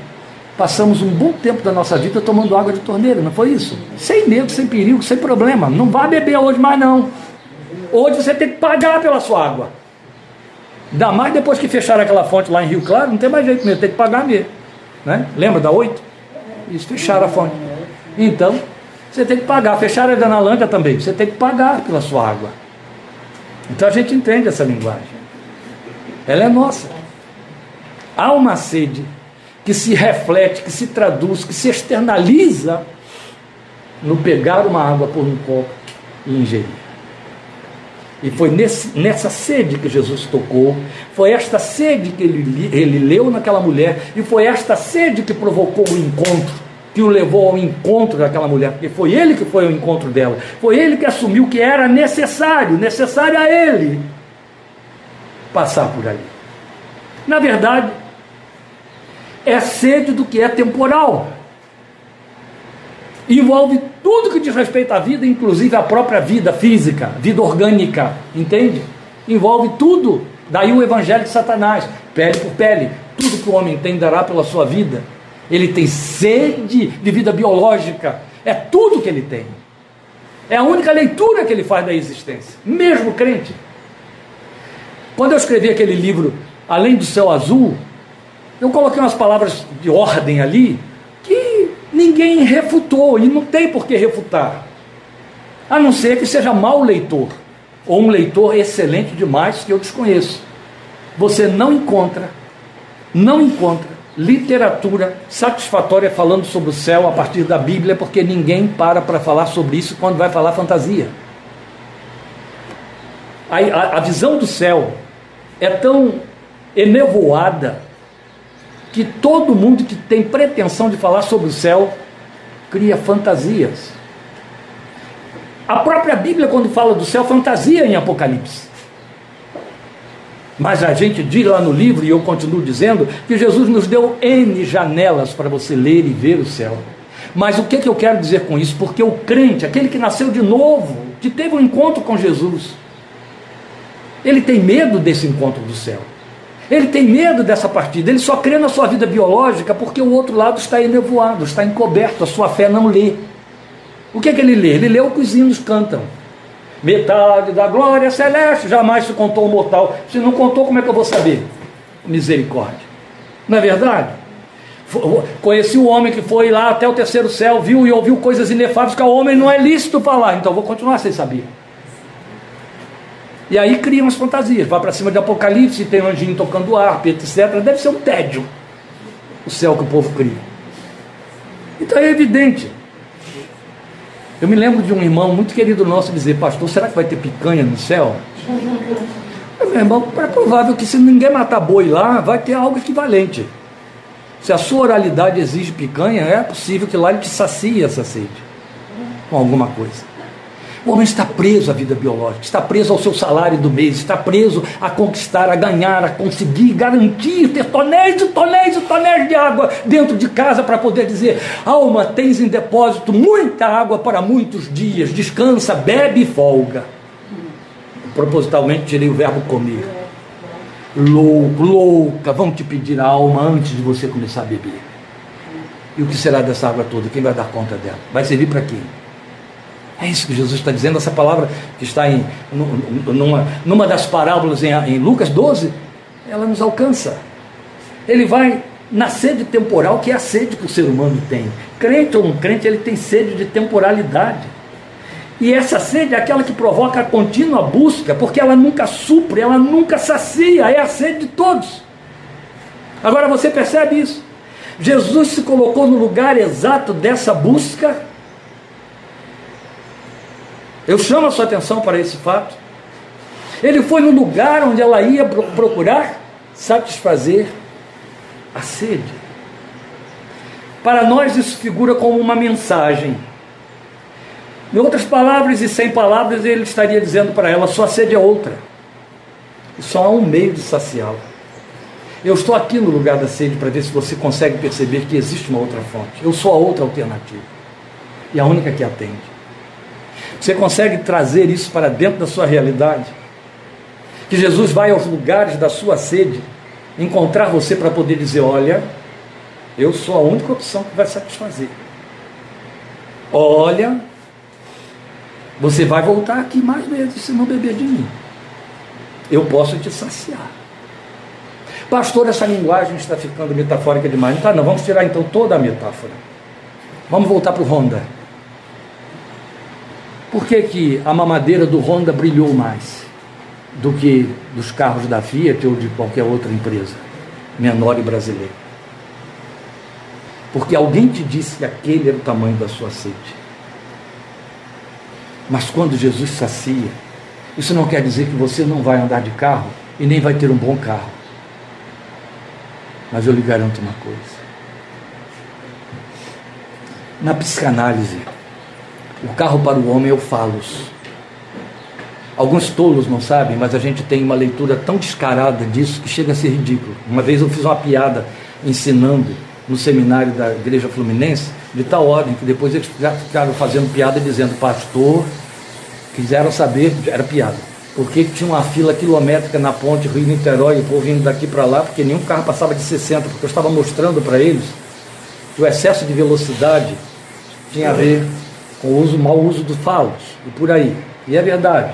passamos um bom tempo da nossa vida tomando água de torneira, não foi isso? Sem medo, sem perigo, sem problema. Não vá beber hoje mais não. Hoje você tem que pagar pela sua água. Ainda mais depois que fecharam aquela fonte lá em Rio Claro, não tem mais jeito mesmo, tem que pagar mesmo. Né? Lembra da 8? Eles fecharam a fonte. Então, você tem que pagar. Fecharam a Danalanga também. Você tem que pagar pela sua água. Então a gente entende essa linguagem. Ela é nossa. Há uma sede que se reflete, que se traduz, que se externaliza no pegar uma água por um copo e ingerir. E foi nesse, nessa sede que Jesus tocou, foi esta sede que ele, ele leu naquela mulher, e foi esta sede que provocou o encontro, que o levou ao encontro daquela mulher, porque foi ele que foi ao encontro dela, foi ele que assumiu que era necessário, necessário a ele passar por ali. Na verdade, é sede do que é temporal envolve tudo que diz respeito à vida, inclusive a própria vida física, vida orgânica, entende? Envolve tudo. Daí o evangelho de Satanás, pele por pele, tudo que o homem tem dará pela sua vida. Ele tem sede de vida biológica, é tudo que ele tem. É a única leitura que ele faz da existência, mesmo crente. Quando eu escrevi aquele livro, Além do Céu Azul, eu coloquei umas palavras de ordem ali, Ninguém refutou e não tem por que refutar. A não ser que seja mau leitor ou um leitor excelente demais que eu desconheço. Você não encontra, não encontra literatura satisfatória falando sobre o céu a partir da Bíblia, porque ninguém para para falar sobre isso quando vai falar fantasia. A, a, a visão do céu é tão enevoada que todo mundo que tem pretensão de falar sobre o céu cria fantasias. A própria Bíblia, quando fala do céu, fantasia em Apocalipse. Mas a gente diz lá no livro, e eu continuo dizendo, que Jesus nos deu N janelas para você ler e ver o céu. Mas o que, que eu quero dizer com isso? Porque o crente, aquele que nasceu de novo, que teve um encontro com Jesus, ele tem medo desse encontro do céu. Ele tem medo dessa partida, ele só crê na sua vida biológica porque o outro lado está enevoado, está encoberto, a sua fé não lê. O que é que ele lê? Ele lê o que os hinos cantam. Metade da glória celeste, jamais se contou o mortal. Se não contou, como é que eu vou saber? Misericórdia. Não é verdade? Conheci o homem que foi lá até o terceiro céu, viu e ouviu coisas inefáveis que ao homem não é lícito falar, então vou continuar sem saber. E aí criam as fantasias, vai para cima de Apocalipse, tem um anjinho tocando harpa, etc. Deve ser um tédio o céu que o povo cria. Então é evidente. Eu me lembro de um irmão muito querido nosso dizer, pastor, será que vai ter picanha no céu? meu irmão, é provável que se ninguém matar boi lá, vai ter algo equivalente. Se a sua oralidade exige picanha, é possível que lá ele te sacie essa sede com alguma coisa. O homem está preso à vida biológica, está preso ao seu salário do mês, está preso a conquistar, a ganhar, a conseguir, garantir, ter tonéis e tonéis e tonéis de água dentro de casa para poder dizer: alma, tens em depósito muita água para muitos dias, descansa, bebe e folga. Propositalmente tirei o verbo comer. Louco, louca, vão te pedir a alma antes de você começar a beber. E o que será dessa água toda? Quem vai dar conta dela? Vai servir para quem? É isso que Jesus está dizendo, essa palavra que está em numa, numa das parábolas em, em Lucas 12, ela nos alcança. Ele vai na sede temporal, que é a sede que o ser humano tem. Crente ou não crente, ele tem sede de temporalidade. E essa sede é aquela que provoca a contínua busca, porque ela nunca supre, ela nunca sacia, é a sede de todos. Agora você percebe isso? Jesus se colocou no lugar exato dessa busca eu chamo a sua atenção para esse fato. Ele foi no lugar onde ela ia procurar satisfazer a sede. Para nós, isso figura como uma mensagem. Em outras palavras e sem palavras, ele estaria dizendo para ela: sua sede é outra. E só há um meio de saciá-la. Eu estou aqui no lugar da sede para ver se você consegue perceber que existe uma outra fonte. Eu sou a outra alternativa. E a única que atende. Você consegue trazer isso para dentro da sua realidade? Que Jesus vai aos lugares da sua sede encontrar você para poder dizer: Olha, eu sou a única opção que vai satisfazer. Olha, você vai voltar aqui mais vezes se não beber de mim. Eu posso te saciar. Pastor, essa linguagem está ficando metafórica demais. Tá, não, vamos tirar então toda a metáfora. Vamos voltar para o Honda. Por que, que a mamadeira do Honda brilhou mais do que dos carros da Fiat ou de qualquer outra empresa menor e brasileira? Porque alguém te disse que aquele era o tamanho da sua sede. Mas quando Jesus sacia, isso não quer dizer que você não vai andar de carro e nem vai ter um bom carro. Mas eu lhe garanto uma coisa. Na psicanálise, o carro para o homem é o falos. Alguns tolos não sabem, mas a gente tem uma leitura tão descarada disso que chega a ser ridículo. Uma vez eu fiz uma piada ensinando no seminário da Igreja Fluminense, de tal ordem que depois eles ficaram fazendo piada dizendo, pastor, quiseram saber, era piada, porque tinha uma fila quilométrica na ponte Rio-Niterói, o povo vindo daqui para lá, porque nenhum carro passava de 60, porque eu estava mostrando para eles que o excesso de velocidade tinha a ver com o uso, mau uso dos falos, e por aí. E é verdade.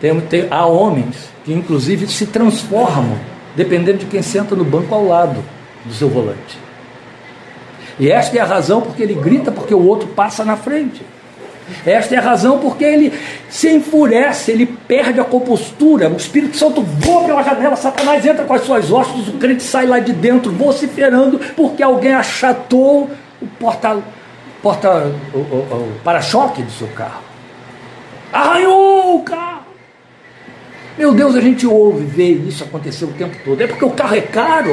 Tem, tem, há homens que inclusive se transformam, dependendo de quem senta no banco ao lado do seu volante. E esta é a razão porque ele grita porque o outro passa na frente. Esta é a razão porque ele se enfurece, ele perde a compostura. O Espírito Santo voa pela janela, Satanás entra com as suas hostas, o crente sai lá de dentro vociferando porque alguém achatou o porta, porta o, o, o para-choque do seu carro. Arranhou o carro. Meu Deus, a gente ouve, vê isso acontecer o tempo todo. É porque o carro é caro?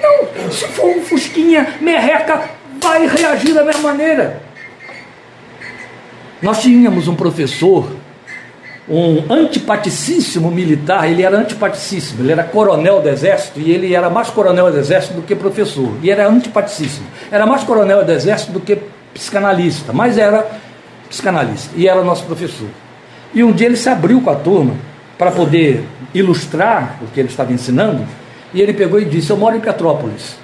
Não, se for um fusquinha merreca, vai reagir da mesma maneira. Nós tínhamos um professor, um antipaticíssimo militar, ele era antipaticíssimo, ele era coronel do exército e ele era mais coronel do exército do que professor, e era antipaticíssimo. Era mais coronel do exército do que psicanalista, mas era psicanalista e era nosso professor. E um dia ele se abriu com a turma para poder ilustrar o que ele estava ensinando, e ele pegou e disse: Eu moro em Petrópolis.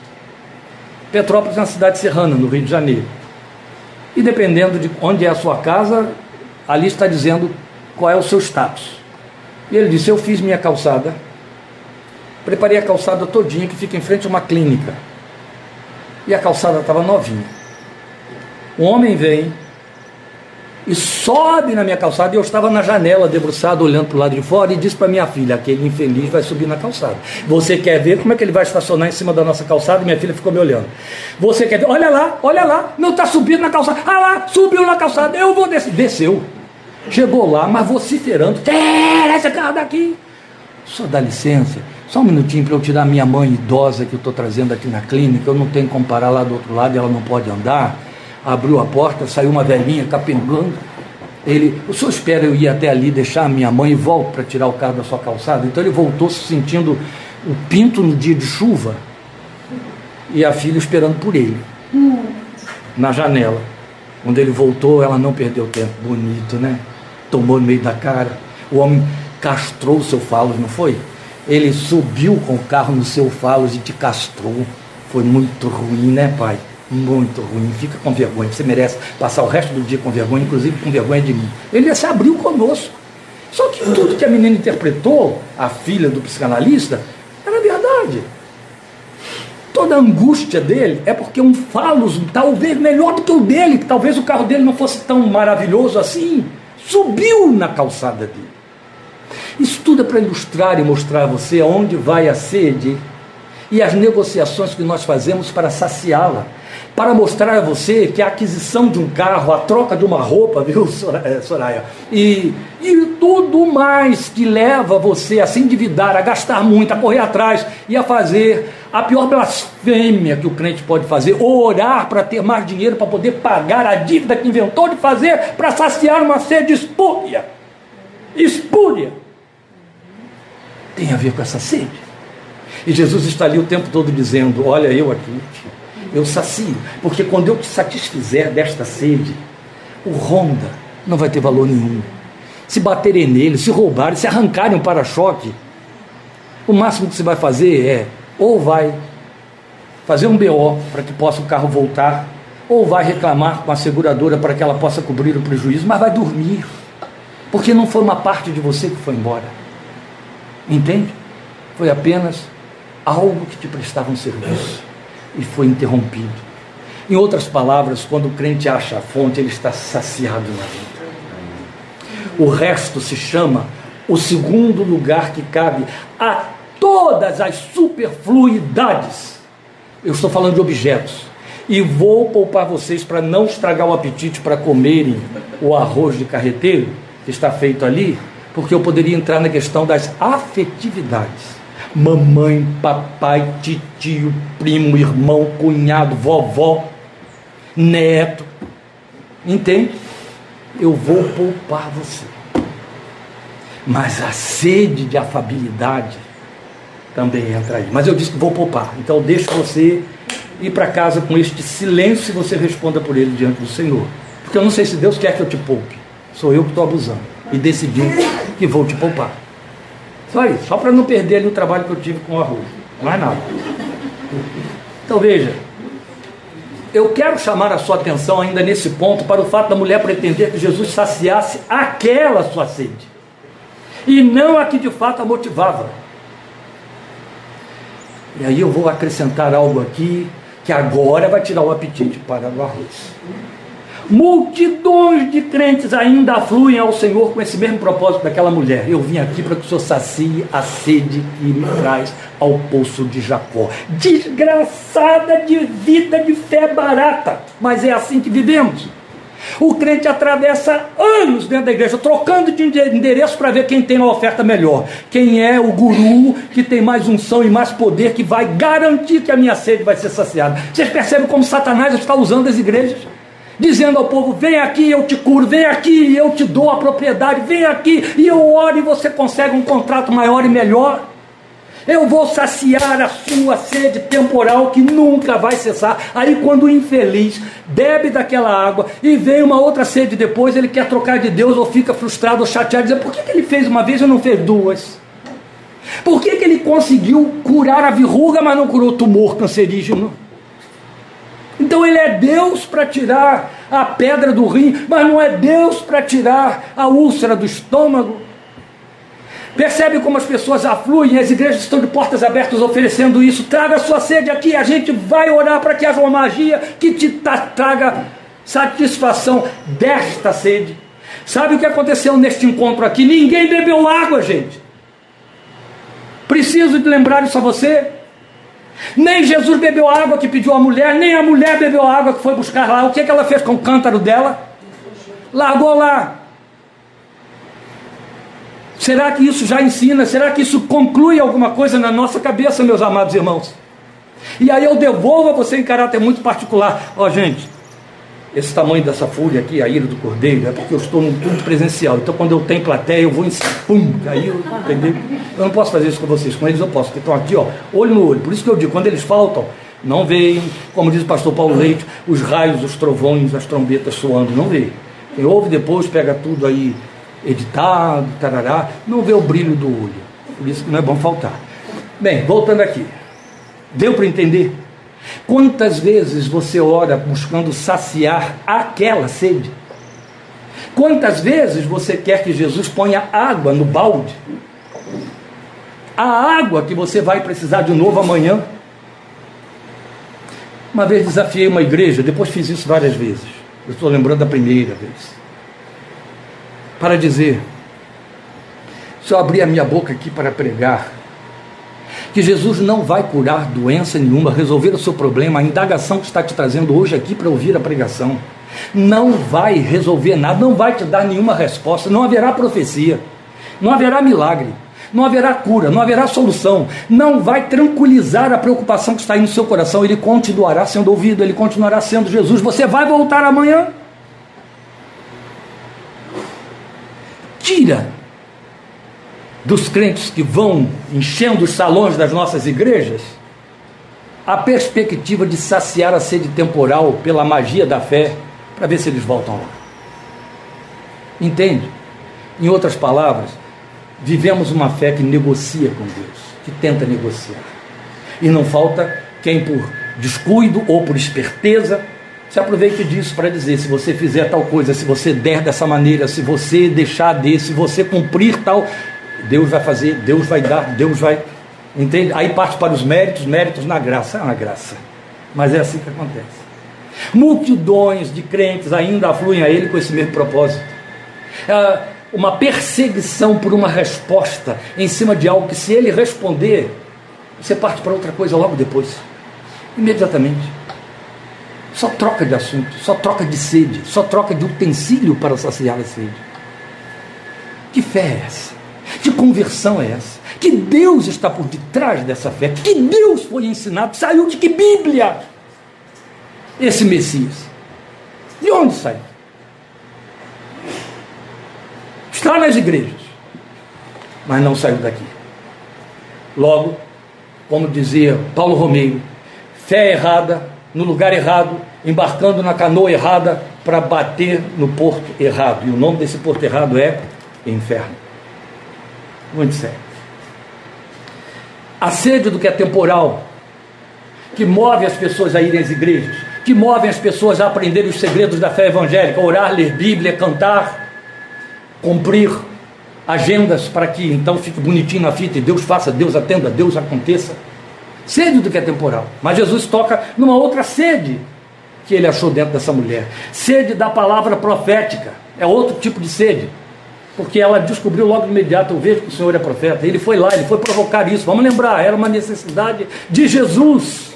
Petrópolis é uma cidade serrana, no Rio de Janeiro. E dependendo de onde é a sua casa, ali está dizendo qual é o seu status. E ele disse: Eu fiz minha calçada, preparei a calçada todinha que fica em frente a uma clínica. E a calçada estava novinha. Um homem vem e sobe na minha calçada e eu estava na janela debruçado olhando para o lado de fora e disse para minha filha: aquele infeliz vai subir na calçada. Você quer ver como é que ele vai estacionar em cima da nossa calçada? E minha filha ficou me olhando. Você quer ver? Olha lá, olha lá, não está subindo na calçada. Ah lá, subiu na calçada, eu vou descer. Desceu. Chegou lá, mas vociferando: tira esse carro daqui. Só dá licença, só um minutinho para eu tirar minha mãe idosa que eu estou trazendo aqui na clínica. Eu não tenho como parar lá do outro lado ela não pode andar abriu a porta, saiu uma velhinha capengando. Ele, o senhor espera eu ir até ali, deixar a minha mãe e volto para tirar o carro da sua calçada? Então ele voltou se sentindo o pinto no dia de chuva e a filha esperando por ele, na janela. Quando ele voltou, ela não perdeu tempo. Bonito, né? Tomou no meio da cara. O homem castrou o seu falos, não foi? Ele subiu com o carro no seu falos e te castrou. Foi muito ruim, né, pai? Muito ruim, fica com vergonha, você merece passar o resto do dia com vergonha, inclusive com vergonha de mim. Ele se abriu conosco. Só que tudo que a menina interpretou, a filha do psicanalista, era verdade. Toda a angústia dele é porque um falos, talvez melhor do que o dele, que talvez o carro dele não fosse tão maravilhoso assim, subiu na calçada dele. Isso tudo é para ilustrar e mostrar a você aonde vai a sede e as negociações que nós fazemos para saciá-la para mostrar a você que a aquisição de um carro, a troca de uma roupa, viu, eh, Soraya? E, e tudo mais que leva você a se endividar, a gastar muito, a correr atrás e a fazer a pior blasfêmia que o crente pode fazer, orar para ter mais dinheiro para poder pagar a dívida que inventou de fazer para saciar uma sede espúria. Espúria. Tem a ver com essa sede. E Jesus está ali o tempo todo dizendo: Olha, eu aqui, eu sacio. Porque quando eu te satisfizer desta sede, o Honda não vai ter valor nenhum. Se baterem nele, se roubarem, se arrancarem um para-choque, o máximo que você vai fazer é ou vai fazer um BO para que possa o carro voltar, ou vai reclamar com a seguradora para que ela possa cobrir o prejuízo, mas vai dormir, porque não foi uma parte de você que foi embora. Entende? Foi apenas algo que te prestava um serviço e foi interrompido. Em outras palavras, quando o crente acha a fonte, ele está saciado na vida. O resto se chama o segundo lugar que cabe a todas as superfluidades. Eu estou falando de objetos. E vou poupar vocês para não estragar o apetite para comerem o arroz de carreteiro que está feito ali, porque eu poderia entrar na questão das afetividades. Mamãe, papai, tio, primo, irmão, cunhado, vovó, neto. Entende? Eu vou poupar você. Mas a sede de afabilidade também entra aí. Mas eu disse que vou poupar. Então deixo você ir para casa com este silêncio e você responda por ele diante do Senhor. Porque eu não sei se Deus quer que eu te poupe. Sou eu que estou abusando. E decidi que vou te poupar. Só isso, só para não perder ali o trabalho que eu tive com o arroz. Mais nada. Então veja, eu quero chamar a sua atenção ainda nesse ponto para o fato da mulher pretender que Jesus saciasse aquela sua sede. E não a que de fato a motivava. E aí eu vou acrescentar algo aqui que agora vai tirar o apetite para o arroz. Multidões de crentes ainda afluem ao Senhor com esse mesmo propósito daquela mulher. Eu vim aqui para que o Senhor sacie a sede que me traz ao poço de Jacó. Desgraçada de vida de fé barata, mas é assim que vivemos. O crente atravessa anos dentro da igreja, trocando de endereço para ver quem tem uma oferta melhor. Quem é o guru que tem mais unção e mais poder, que vai garantir que a minha sede vai ser saciada. Vocês percebem como Satanás está usando as igrejas? Dizendo ao povo: vem aqui, eu te curo, vem aqui, e eu te dou a propriedade, vem aqui, e eu oro e você consegue um contrato maior e melhor. Eu vou saciar a sua sede temporal que nunca vai cessar. Aí, quando o infeliz bebe daquela água e vem uma outra sede depois, ele quer trocar de Deus ou fica frustrado ou chateado, dizendo: por que, que ele fez uma vez e não fez duas? Por que, que ele conseguiu curar a verruga, mas não curou o tumor cancerígeno? Então ele é Deus para tirar a pedra do rim, mas não é Deus para tirar a úlcera do estômago. Percebe como as pessoas afluem, as igrejas estão de portas abertas oferecendo isso. Traga sua sede aqui, a gente vai orar para que haja uma magia que te traga satisfação desta sede. Sabe o que aconteceu neste encontro aqui? Ninguém bebeu água, gente. Preciso de lembrar isso a você. Nem Jesus bebeu a água que pediu a mulher, nem a mulher bebeu a água que foi buscar lá. O que, é que ela fez com o cântaro dela? Largou lá. Será que isso já ensina? Será que isso conclui alguma coisa na nossa cabeça, meus amados irmãos? E aí eu devolvo a você em caráter muito particular. Ó, oh, gente, esse tamanho dessa folha aqui, a ira do cordeiro, é porque eu estou num culto presencial. Então, quando eu tenho plateia, eu vou em pum, aí eu, entendeu? Eu não posso fazer isso com vocês, com eles eu posso, porque estão aqui, ó, olho no olho. Por isso que eu digo, quando eles faltam, não veem, como diz o pastor Paulo Leite, os raios, os trovões, as trombetas soando, não veem. Quem ouve depois, pega tudo aí editado, tarará, não vê o brilho do olho. Por isso que não é bom faltar. Bem, voltando aqui. Deu para entender? Quantas vezes você ora buscando saciar aquela sede? Quantas vezes você quer que Jesus ponha água no balde? A água que você vai precisar de novo amanhã. Uma vez desafiei uma igreja, depois fiz isso várias vezes. Eu estou lembrando da primeira vez para dizer: se eu abrir a minha boca aqui para pregar, que Jesus não vai curar doença nenhuma, resolver o seu problema, a indagação que está te trazendo hoje aqui para ouvir a pregação, não vai resolver nada, não vai te dar nenhuma resposta, não haverá profecia, não haverá milagre, não haverá cura, não haverá solução, não vai tranquilizar a preocupação que está aí no seu coração, ele continuará sendo ouvido, ele continuará sendo Jesus. Você vai voltar amanhã? tira dos crentes que vão enchendo os salões das nossas igrejas, a perspectiva de saciar a sede temporal pela magia da fé, para ver se eles voltam lá. Entende? Em outras palavras, vivemos uma fé que negocia com Deus, que tenta negociar. E não falta quem, por descuido ou por esperteza, se aproveite disso para dizer: se você fizer tal coisa, se você der dessa maneira, se você deixar desse, se você cumprir tal, Deus vai fazer, Deus vai dar, Deus vai. Entende? Aí parte para os méritos, méritos na graça. É uma graça. Mas é assim que acontece. Multidões de crentes ainda afluem a Ele com esse mesmo propósito. É uma perseguição por uma resposta em cima de algo que, se ele responder, você parte para outra coisa logo depois. Imediatamente. Só troca de assunto, só troca de sede, só troca de utensílio para saciar a sede. Que fé é essa? Que conversão é essa? Que Deus está por detrás dessa fé? Que Deus foi ensinado? Saiu de que Bíblia? Esse Messias. De onde saiu? Está nas igrejas, mas não saiu daqui. Logo, como dizia Paulo Romeiro, fé errada, no lugar errado, embarcando na canoa errada para bater no porto errado. E o nome desse porto errado é inferno. Muito sério. A sede do que é temporal, que move as pessoas a irem às igrejas, que move as pessoas a aprender os segredos da fé evangélica, orar, ler Bíblia, cantar, cumprir agendas para que então fique bonitinho na fita e Deus faça, Deus atenda, Deus aconteça. Sede do que é temporal. Mas Jesus toca numa outra sede que ele achou dentro dessa mulher. Sede da palavra profética. É outro tipo de sede porque ela descobriu logo de imediato, eu vejo que o Senhor é profeta. Ele foi lá, ele foi provocar isso. Vamos lembrar, era uma necessidade de Jesus.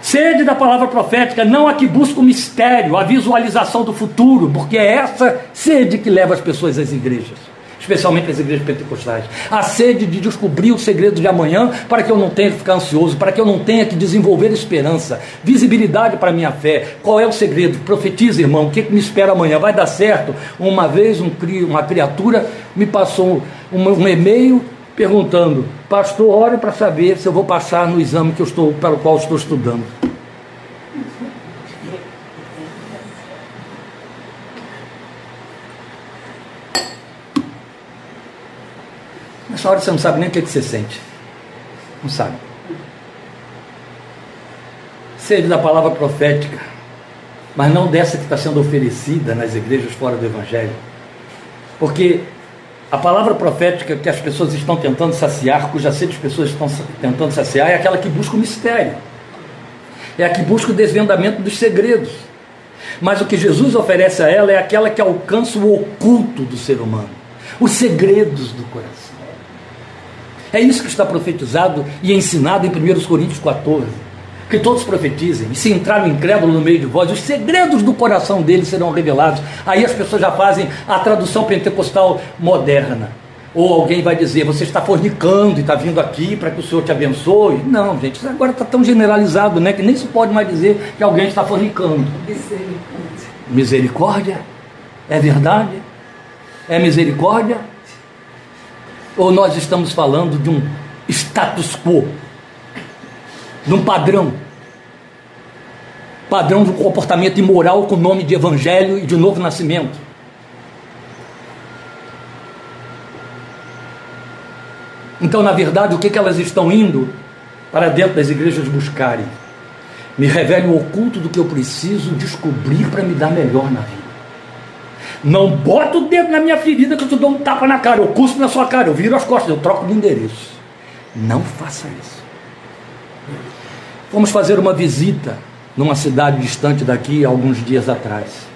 Sede da palavra profética, não a que busca o mistério, a visualização do futuro, porque é essa sede que leva as pessoas às igrejas especialmente as igrejas pentecostais. A sede de descobrir o segredo de amanhã para que eu não tenha que ficar ansioso, para que eu não tenha que desenvolver esperança, visibilidade para a minha fé. Qual é o segredo? Profetiza, irmão, o que, que me espera amanhã? Vai dar certo? Uma vez um, uma criatura me passou um, um e-mail perguntando, pastor, ore para saber se eu vou passar no exame que eu estou, para o qual estou estudando. Nessa hora você não sabe nem o que, que você sente. Não sabe. Sede da palavra profética, mas não dessa que está sendo oferecida nas igrejas fora do Evangelho. Porque a palavra profética que as pessoas estão tentando saciar, cuja sede as pessoas estão tentando saciar, é aquela que busca o mistério. É a que busca o desvendamento dos segredos. Mas o que Jesus oferece a ela é aquela que alcança o oculto do ser humano, os segredos do coração. É isso que está profetizado e ensinado em 1 Coríntios 14. Que todos profetizem, e se entrar o incrédulo no meio de vós, os segredos do coração deles serão revelados. Aí as pessoas já fazem a tradução pentecostal moderna. Ou alguém vai dizer, você está fornicando e está vindo aqui para que o Senhor te abençoe. Não, gente, isso agora está tão generalizado, né? Que nem se pode mais dizer que alguém está fornicando. Misericórdia. Misericórdia? É verdade? É misericórdia? Ou nós estamos falando de um status quo, de um padrão, padrão um comportamento imoral com nome de evangelho e de novo nascimento? Então, na verdade, o que, que elas estão indo para dentro das igrejas buscarem? Me revele o oculto do que eu preciso descobrir para me dar melhor na vida. Não bota o dedo na minha ferida que eu te dou um tapa na cara, eu cuspo na sua cara, eu viro as costas, eu troco de endereço. Não faça isso. Vamos fazer uma visita numa cidade distante daqui, alguns dias atrás.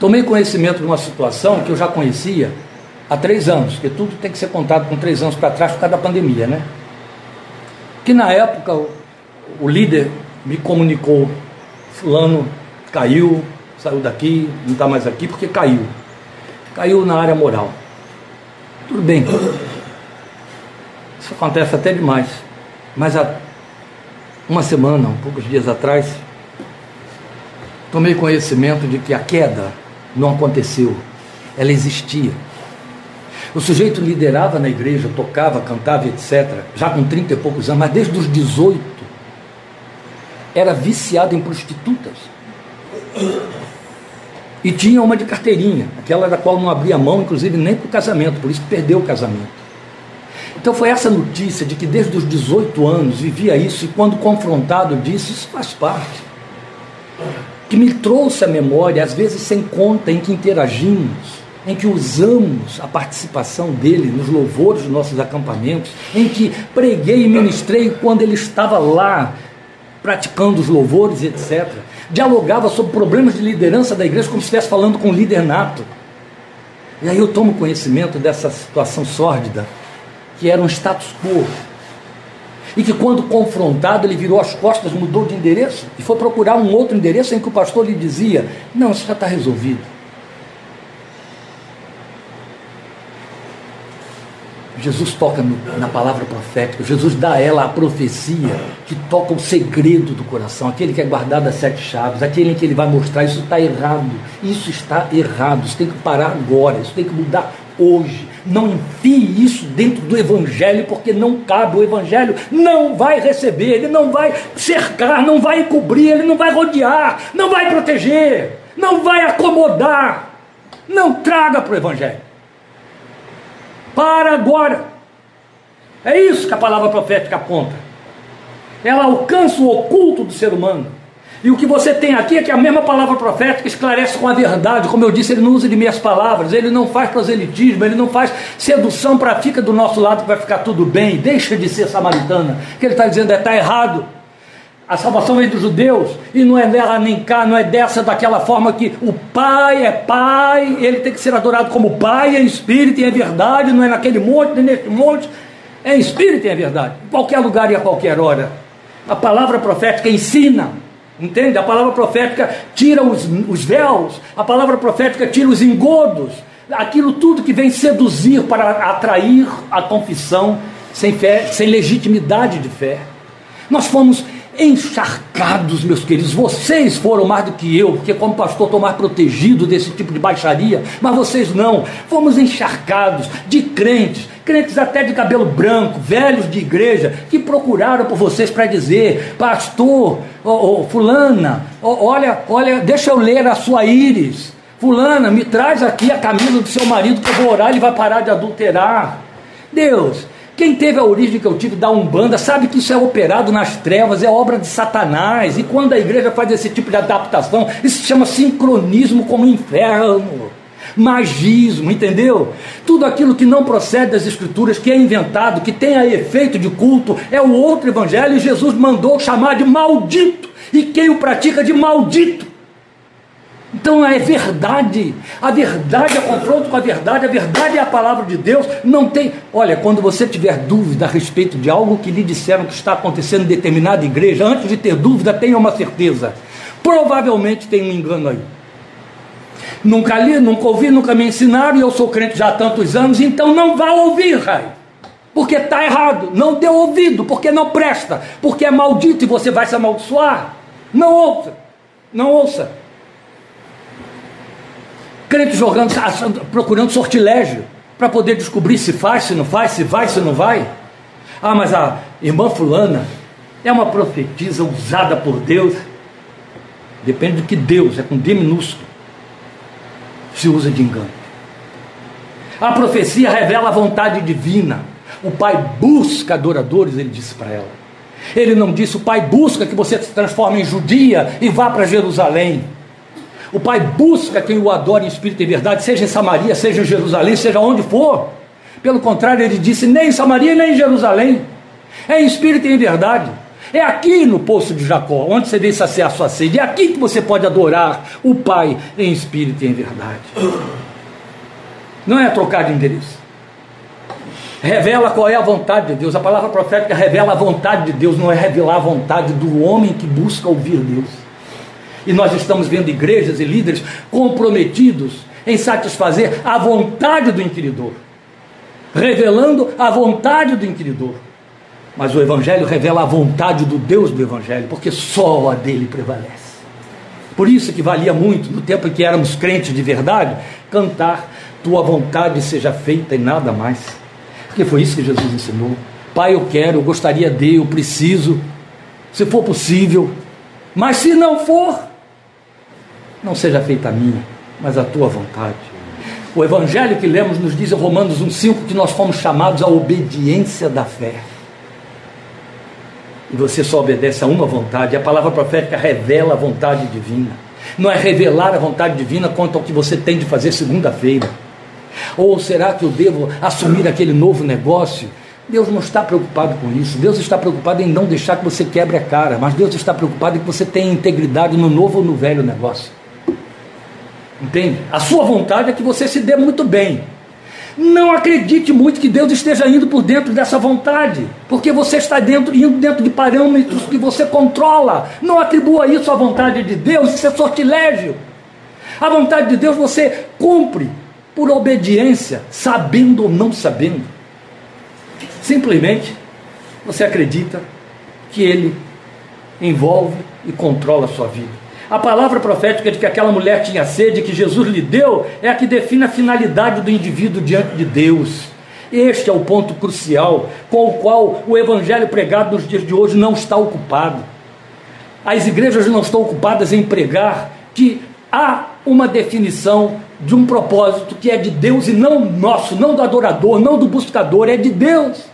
Tomei conhecimento de uma situação que eu já conhecia há três anos, porque tudo tem que ser contado com três anos para trás por causa da pandemia, né? Que na época o, o líder me comunicou, fulano caiu, saiu daqui, não está mais aqui porque caiu. Caiu na área moral. Tudo bem. Isso acontece até demais. Mas há uma semana, um poucos dias atrás, tomei conhecimento de que a queda não aconteceu. Ela existia. O sujeito liderava na igreja, tocava, cantava, etc., já com 30 e poucos anos, mas desde os 18 era viciado em prostitutas. E tinha uma de carteirinha, aquela da qual não abria mão, inclusive nem para o casamento, por isso perdeu o casamento. Então foi essa notícia de que desde os 18 anos vivia isso, e quando confrontado disse, isso faz parte. Que me trouxe a memória, às vezes sem conta, em que interagimos, em que usamos a participação dele nos louvores dos nossos acampamentos, em que preguei e ministrei quando ele estava lá praticando os louvores, etc. Dialogava sobre problemas de liderança da igreja como se estivesse falando com um líder nato. E aí eu tomo conhecimento dessa situação sórdida que era um status quo. E que quando confrontado, ele virou as costas, mudou de endereço e foi procurar um outro endereço em que o pastor lhe dizia: Não, isso já está resolvido. Jesus toca no, na palavra profética, Jesus dá a ela a profecia que toca o segredo do coração, aquele que é guardado as sete chaves, aquele em que ele vai mostrar isso está errado, isso está errado, isso tem que parar agora, isso tem que mudar hoje. Não enfie isso dentro do Evangelho, porque não cabe. O Evangelho não vai receber, ele não vai cercar, não vai cobrir, ele não vai rodear, não vai proteger, não vai acomodar. Não traga para o Evangelho. Para agora. É isso que a palavra profética aponta. Ela alcança o oculto do ser humano e o que você tem aqui é que a mesma palavra profética esclarece com a verdade. Como eu disse, ele não usa de meias palavras, ele não faz proselitismo, ele não faz sedução para fica do nosso lado que vai ficar tudo bem. Deixa de ser samaritana. O que ele está dizendo é: está errado. A salvação vem dos judeus e não é dela nem cá, não é dessa, daquela forma que o Pai é Pai, ele tem que ser adorado como Pai, é espírito e é verdade, não é naquele monte, nem nesse monte, é espírito e é verdade, em qualquer lugar e a qualquer hora. A palavra profética ensina, Entende? A palavra profética tira os, os véus, a palavra profética tira os engodos, aquilo tudo que vem seduzir para atrair a confissão sem fé, sem legitimidade de fé. Nós fomos encharcados, meus queridos. Vocês foram mais do que eu, porque como pastor estou mais protegido desse tipo de baixaria, mas vocês não. Fomos encharcados de crentes, crentes até de cabelo branco, velhos de igreja, que procuraram por vocês para dizer, pastor, oh, oh, fulana, oh, olha, olha, deixa eu ler a sua íris. Fulana, me traz aqui a camisa do seu marido que eu vou orar, ele vai parar de adulterar. Deus, quem teve a origem que eu tive da Umbanda sabe que isso é operado nas trevas, é obra de Satanás. E quando a igreja faz esse tipo de adaptação, isso se chama sincronismo como inferno. Magismo, entendeu? Tudo aquilo que não procede das escrituras, que é inventado, que tem a efeito de culto, é o outro evangelho, e Jesus mandou chamar de maldito, e quem o pratica de maldito. Então é verdade. A verdade é confronto com a verdade. A verdade é a palavra de Deus. Não tem. Olha, quando você tiver dúvida a respeito de algo que lhe disseram que está acontecendo em determinada igreja, antes de ter dúvida, tenha uma certeza. Provavelmente tem um engano aí. Nunca li, nunca ouvi, nunca me ensinaram, e eu sou crente já há tantos anos, então não vá ouvir, Rai. Porque está errado. Não dê ouvido, porque não presta, porque é maldito e você vai se amaldiçoar. Não ouça. Não ouça crente jogando, procurando sortilégio para poder descobrir se faz, se não faz, se vai, se não vai. Ah, mas a irmã fulana é uma profetisa usada por Deus. Depende do que Deus, é com D minúsculo, se usa de engano. A profecia revela a vontade divina. O Pai busca adoradores, ele disse para ela. Ele não disse, o Pai busca que você se transforme em judia e vá para Jerusalém. O Pai busca quem o adore em espírito e verdade, seja em Samaria, seja em Jerusalém, seja onde for. Pelo contrário, ele disse: nem em Samaria, nem em Jerusalém. É em espírito e em verdade. É aqui no poço de Jacó, onde você vem saciar sua sede. É aqui que você pode adorar o Pai em espírito e em verdade. Não é trocar de endereço. Revela qual é a vontade de Deus. A palavra profética revela a vontade de Deus, não é revelar a vontade do homem que busca ouvir Deus. E nós estamos vendo igrejas e líderes comprometidos em satisfazer a vontade do inquiridor, revelando a vontade do inquiridor. Mas o Evangelho revela a vontade do Deus do Evangelho, porque só a dele prevalece. Por isso que valia muito, no tempo em que éramos crentes de verdade, cantar tua vontade seja feita e nada mais. Porque foi isso que Jesus ensinou. Pai, eu quero, eu gostaria de, eu preciso, se for possível, mas se não for, não seja feita a minha, mas a tua vontade. O evangelho que lemos nos diz em Romanos 1,5 que nós fomos chamados à obediência da fé. E você só obedece a uma vontade. A palavra profética revela a vontade divina. Não é revelar a vontade divina quanto ao que você tem de fazer segunda-feira. Ou será que eu devo assumir aquele novo negócio? Deus não está preocupado com isso. Deus está preocupado em não deixar que você quebre a cara. Mas Deus está preocupado em que você tenha integridade no novo ou no velho negócio. Entende? A sua vontade é que você se dê muito bem. Não acredite muito que Deus esteja indo por dentro dessa vontade, porque você está dentro, indo dentro de parâmetros que você controla. Não atribua isso à vontade de Deus, isso é sortilégio. A vontade de Deus você cumpre por obediência, sabendo ou não sabendo. Simplesmente você acredita que Ele envolve e controla a sua vida. A palavra profética de que aquela mulher tinha sede, que Jesus lhe deu, é a que define a finalidade do indivíduo diante de Deus. Este é o ponto crucial com o qual o evangelho pregado nos dias de hoje não está ocupado. As igrejas não estão ocupadas em pregar que há uma definição de um propósito que é de Deus e não nosso, não do adorador, não do buscador, é de Deus.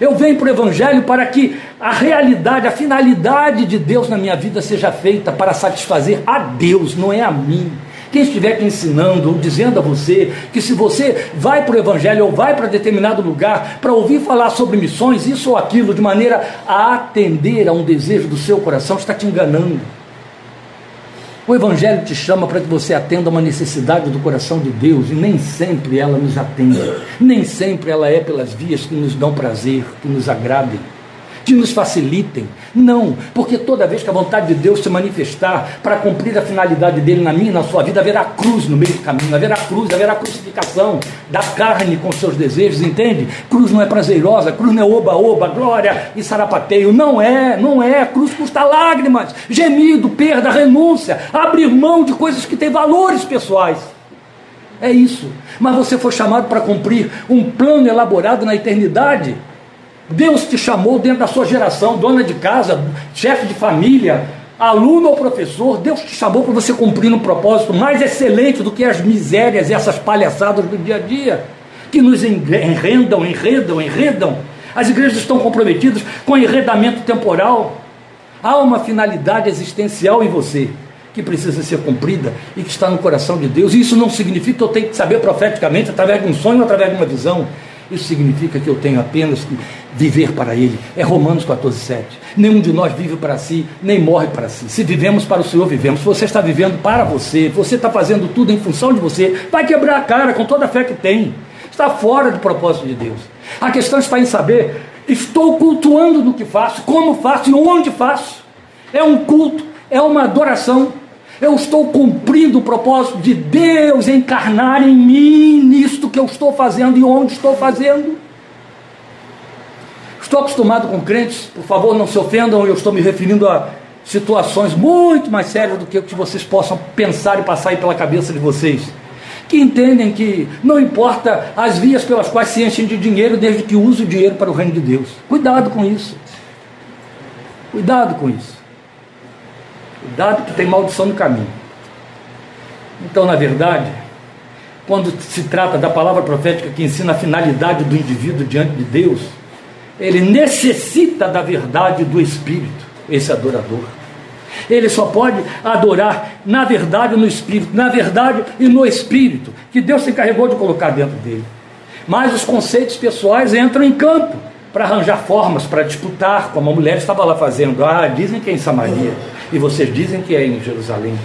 Eu venho para o Evangelho para que a realidade, a finalidade de Deus na minha vida seja feita para satisfazer a Deus, não é a mim. Quem estiver te ensinando ou dizendo a você que se você vai para o Evangelho ou vai para determinado lugar para ouvir falar sobre missões, isso ou aquilo, de maneira a atender a um desejo do seu coração, está te enganando. O Evangelho te chama para que você atenda uma necessidade do coração de Deus e nem sempre ela nos atende, nem sempre ela é pelas vias que nos dão prazer, que nos agradem que nos facilitem. Não, porque toda vez que a vontade de Deus se manifestar para cumprir a finalidade dele na minha e na sua vida, haverá cruz no meio do caminho, haverá cruz, haverá crucificação da carne com seus desejos, entende? Cruz não é prazerosa, cruz não é oba-oba, glória e sarapateio. Não é, não é. Cruz custa lágrimas, gemido, perda, renúncia, abrir mão de coisas que têm valores pessoais. É isso. Mas você foi chamado para cumprir um plano elaborado na eternidade. Deus te chamou dentro da sua geração, dona de casa, chefe de família, aluno ou professor, Deus te chamou para você cumprir um propósito mais excelente do que as misérias e essas palhaçadas do dia a dia, que nos enredam, enredam, enredam. As igrejas estão comprometidas com enredamento temporal. Há uma finalidade existencial em você que precisa ser cumprida e que está no coração de Deus. E isso não significa que eu tenho que saber profeticamente através de um sonho através de uma visão. Isso significa que eu tenho apenas que viver para Ele. É Romanos 14, 7. Nenhum de nós vive para si, nem morre para si. Se vivemos para o Senhor, vivemos. Se você está vivendo para você, você está fazendo tudo em função de você, vai quebrar a cara com toda a fé que tem. Está fora do propósito de Deus. A questão está em saber: estou cultuando no que faço, como faço e onde faço. É um culto, é uma adoração eu estou cumprindo o propósito de Deus encarnar em mim nisto que eu estou fazendo e onde estou fazendo. Estou acostumado com crentes, por favor, não se ofendam, eu estou me referindo a situações muito mais sérias do que o que vocês possam pensar e passar aí pela cabeça de vocês. Que entendem que não importa as vias pelas quais se enchem de dinheiro, desde que use o dinheiro para o reino de Deus. Cuidado com isso. Cuidado com isso. Cuidado que tem maldição no caminho. Então, na verdade, quando se trata da palavra profética que ensina a finalidade do indivíduo diante de Deus, ele necessita da verdade do Espírito, esse adorador. Ele só pode adorar na verdade no Espírito, na verdade e no Espírito, que Deus se encarregou de colocar dentro dele. Mas os conceitos pessoais entram em campo para arranjar formas para disputar, como a mulher estava lá fazendo. Ah, dizem que é em Samaria e vocês dizem que é em Jerusalém.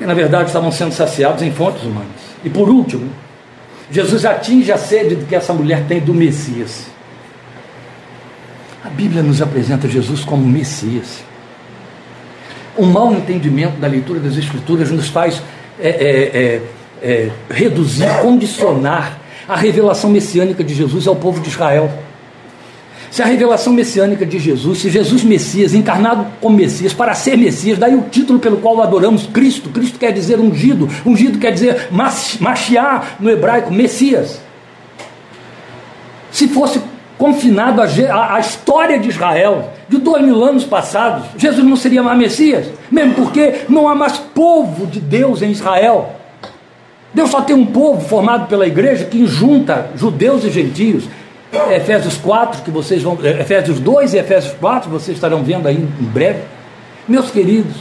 E na verdade estavam sendo saciados em fontes humanas. E por último, Jesus atinge a sede que essa mulher tem do Messias. A Bíblia nos apresenta Jesus como Messias. Um mau entendimento da leitura das Escrituras nos faz é, é, é, é reduzir, condicionar a revelação messiânica de Jesus ao povo de Israel. Se a revelação messiânica de Jesus, se Jesus Messias, encarnado como Messias, para ser Messias, daí o título pelo qual adoramos Cristo. Cristo quer dizer ungido, ungido quer dizer machiar no hebraico, Messias. Se fosse confinado à história de Israel, de dois mil anos passados, Jesus não seria mais Messias, mesmo porque não há mais povo de Deus em Israel. Deus só tem um povo formado pela igreja que junta judeus e gentios. Efésios 4, que vocês vão. Eh, Efésios 2 e Efésios 4, vocês estarão vendo aí em breve. Meus queridos,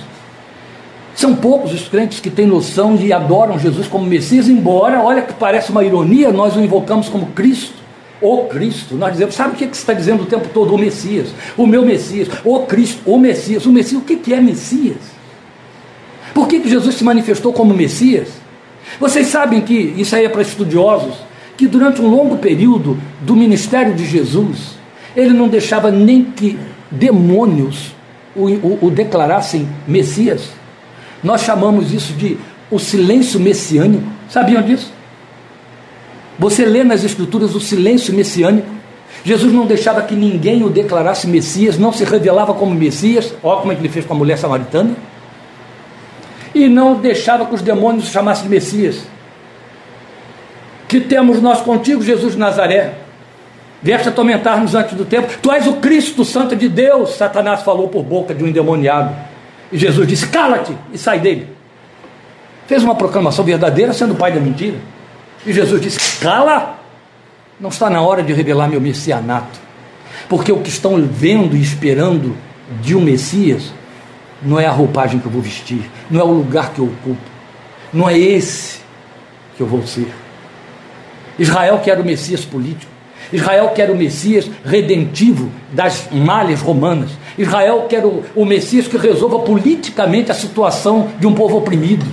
são poucos os crentes que têm noção e adoram Jesus como Messias, embora, olha que parece uma ironia, nós o invocamos como Cristo. O Cristo, nós dizemos, sabe o que, você está dizendo o tempo todo? O Messias, o meu Messias, o Cristo, o Messias, o Messias, o que, que é Messias? Por que, que Jesus se manifestou como Messias? Vocês sabem que, isso aí é para estudiosos, que durante um longo período do ministério de Jesus, ele não deixava nem que demônios o, o, o declarassem Messias. Nós chamamos isso de o silêncio messiânico. Sabiam disso? Você lê nas Escrituras o silêncio messiânico. Jesus não deixava que ninguém o declarasse Messias, não se revelava como Messias. Olha como é que ele fez com a mulher samaritana. E não deixava que os demônios o chamassem de Messias que temos nós contigo, Jesus de Nazaré. Vieste atormentar-nos antes do tempo. Tu és o Cristo, Santo de Deus. Satanás falou por boca de um endemoniado. E Jesus disse: Cala-te e sai dele. Fez uma proclamação verdadeira, sendo pai da mentira. E Jesus disse: Cala! Não está na hora de revelar meu messianato. Porque o que estão vendo e esperando de um Messias não é a roupagem que eu vou vestir, não é o lugar que eu ocupo, não é esse que eu vou ser. Israel quer o Messias político. Israel quer o Messias redentivo das malhas romanas. Israel quer o, o, Messias que resolva politicamente a situação de um povo oprimido.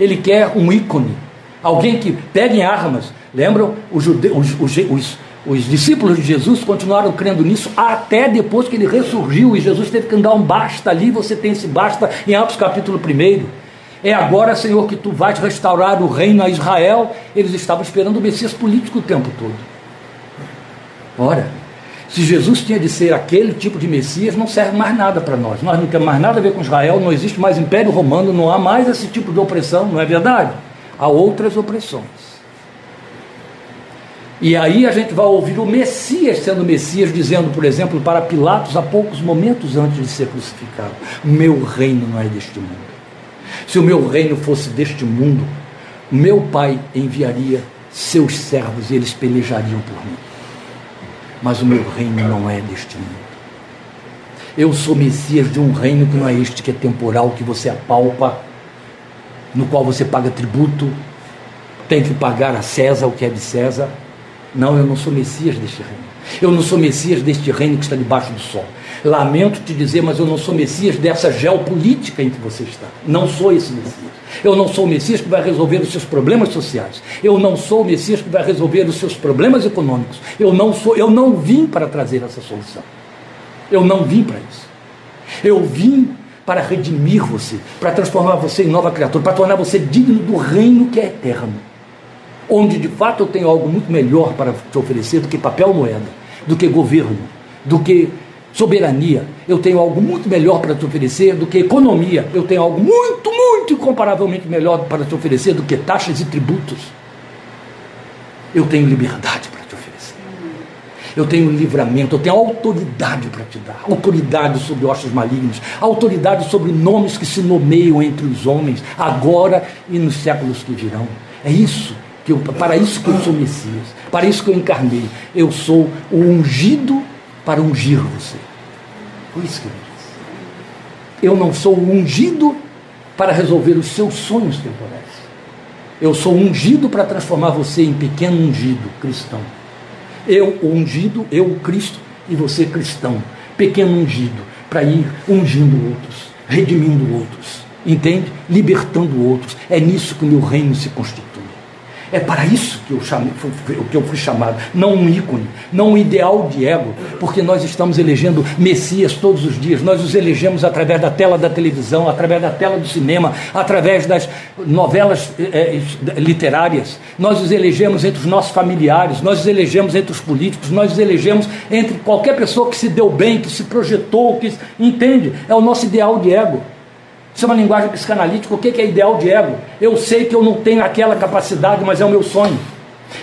Ele quer um ícone, alguém que pegue armas. Lembram? Os, jude, os, os, os discípulos de Jesus continuaram crendo nisso até depois que ele ressurgiu e Jesus teve que andar um basta ali. Você tem esse basta em Atos capítulo 1. É agora, Senhor, que tu vais restaurar o reino a Israel. Eles estavam esperando o Messias político o tempo todo. Ora, se Jesus tinha de ser aquele tipo de Messias, não serve mais nada para nós. Nós não temos mais nada a ver com Israel, não existe mais Império Romano, não há mais esse tipo de opressão, não é verdade? Há outras opressões. E aí a gente vai ouvir o Messias sendo Messias, dizendo, por exemplo, para Pilatos, há poucos momentos antes de ser crucificado: Meu reino não é deste mundo. Se o meu reino fosse deste mundo, meu pai enviaria seus servos e eles pelejariam por mim. Mas o meu reino não é deste mundo. Eu sou Messias de um reino que não é este, que é temporal, que você apalpa, no qual você paga tributo, tem que pagar a César o que é de César. Não, eu não sou Messias deste reino. Eu não sou Messias deste reino que está debaixo do sol. Lamento te dizer, mas eu não sou Messias dessa geopolítica em que você está. Não sou esse Messias. Eu não sou o Messias que vai resolver os seus problemas sociais. Eu não sou o Messias que vai resolver os seus problemas econômicos. Eu não sou, eu não vim para trazer essa solução. Eu não vim para isso. Eu vim para redimir você, para transformar você em nova criatura, para tornar você digno do reino que é eterno. Onde de fato eu tenho algo muito melhor para te oferecer do que papel moeda, do que governo, do que soberania, eu tenho algo muito melhor para te oferecer do que economia, eu tenho algo muito, muito incomparavelmente melhor para te oferecer do que taxas e tributos. Eu tenho liberdade para te oferecer. Eu tenho livramento, eu tenho autoridade para te dar. Autoridade sobre ossos malignos, autoridade sobre nomes que se nomeiam entre os homens, agora e nos séculos que virão. É isso que eu, para isso que eu sou Messias, para isso que eu encarnei. Eu sou o ungido para ungir você. Por isso que ele diz. Eu não sou ungido para resolver os seus sonhos temporais. Eu sou ungido para transformar você em pequeno ungido cristão. Eu, o ungido, eu, o Cristo, e você, cristão. Pequeno ungido, para ir ungindo outros, redimindo outros, entende? Libertando outros. É nisso que o meu reino se constitui. É para isso que eu, que eu fui chamado, não um ícone, não um ideal de ego, porque nós estamos elegendo Messias todos os dias, nós os elegemos através da tela da televisão, através da tela do cinema, através das novelas é, literárias, nós os elegemos entre os nossos familiares, nós os elegemos entre os políticos, nós os elegemos entre qualquer pessoa que se deu bem, que se projetou, que entende, é o nosso ideal de ego. Isso é uma linguagem psicanalítica. O que é ideal de ego? Eu sei que eu não tenho aquela capacidade, mas é o meu sonho.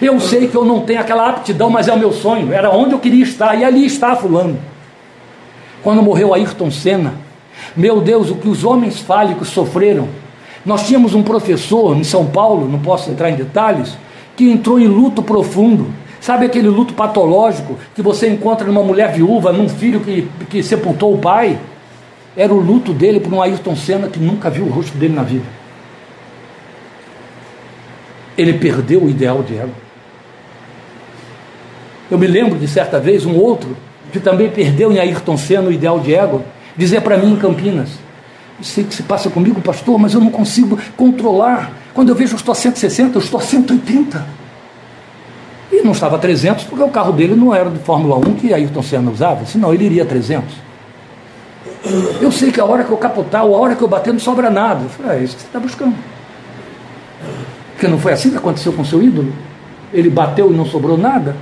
Eu sei que eu não tenho aquela aptidão, mas é o meu sonho. Era onde eu queria estar, e ali está fulano. Quando morreu Ayrton Senna, meu Deus, o que os homens fálicos sofreram. Nós tínhamos um professor em São Paulo, não posso entrar em detalhes, que entrou em luto profundo. Sabe aquele luto patológico que você encontra numa mulher viúva, num filho que, que sepultou o pai? Era o luto dele por um Ayrton Senna que nunca viu o rosto dele na vida. Ele perdeu o ideal de ego. Eu me lembro de certa vez um outro que também perdeu em Ayrton Senna o ideal de ego, dizer para mim em Campinas: Eu sei que se passa comigo, pastor, mas eu não consigo controlar. Quando eu vejo eu estou a 160, eu estou a 180. E não estava a 300 porque o carro dele não era de Fórmula 1 que Ayrton Senna usava, senão ele iria a 300. Eu sei que a hora que eu capotar, a hora que eu bater, não sobra nada. Eu falei, é isso que você está buscando. Porque não foi assim que aconteceu com o seu ídolo? Ele bateu e não sobrou nada?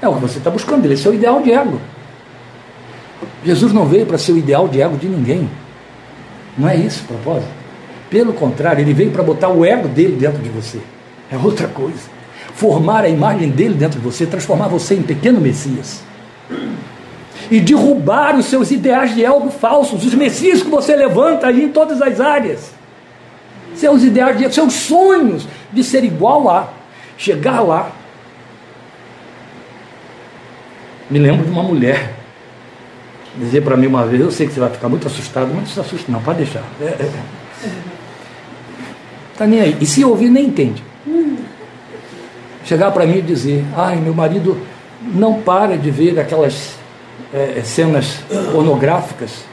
É o que você está buscando, ele é seu ideal de ego. Jesus não veio para ser o ideal de ego de ninguém. Não é isso o propósito. Pelo contrário, ele veio para botar o ego dele dentro de você. É outra coisa. Formar a imagem dele dentro de você, transformar você em pequeno Messias e derrubar os seus ideais de ego falsos, os messias que você levanta aí em todas as áreas. Seus ideais, de, seus sonhos de ser igual a, chegar lá. Me lembro de uma mulher dizer para mim uma vez, eu sei que você vai ficar muito assustado, mas não se assuste não, pode deixar. É, é. Tá nem aí. E se ouvir, nem entende. Chegar para mim e dizer, ai, meu marido não para de ver aquelas é, é, cenas pornográficas,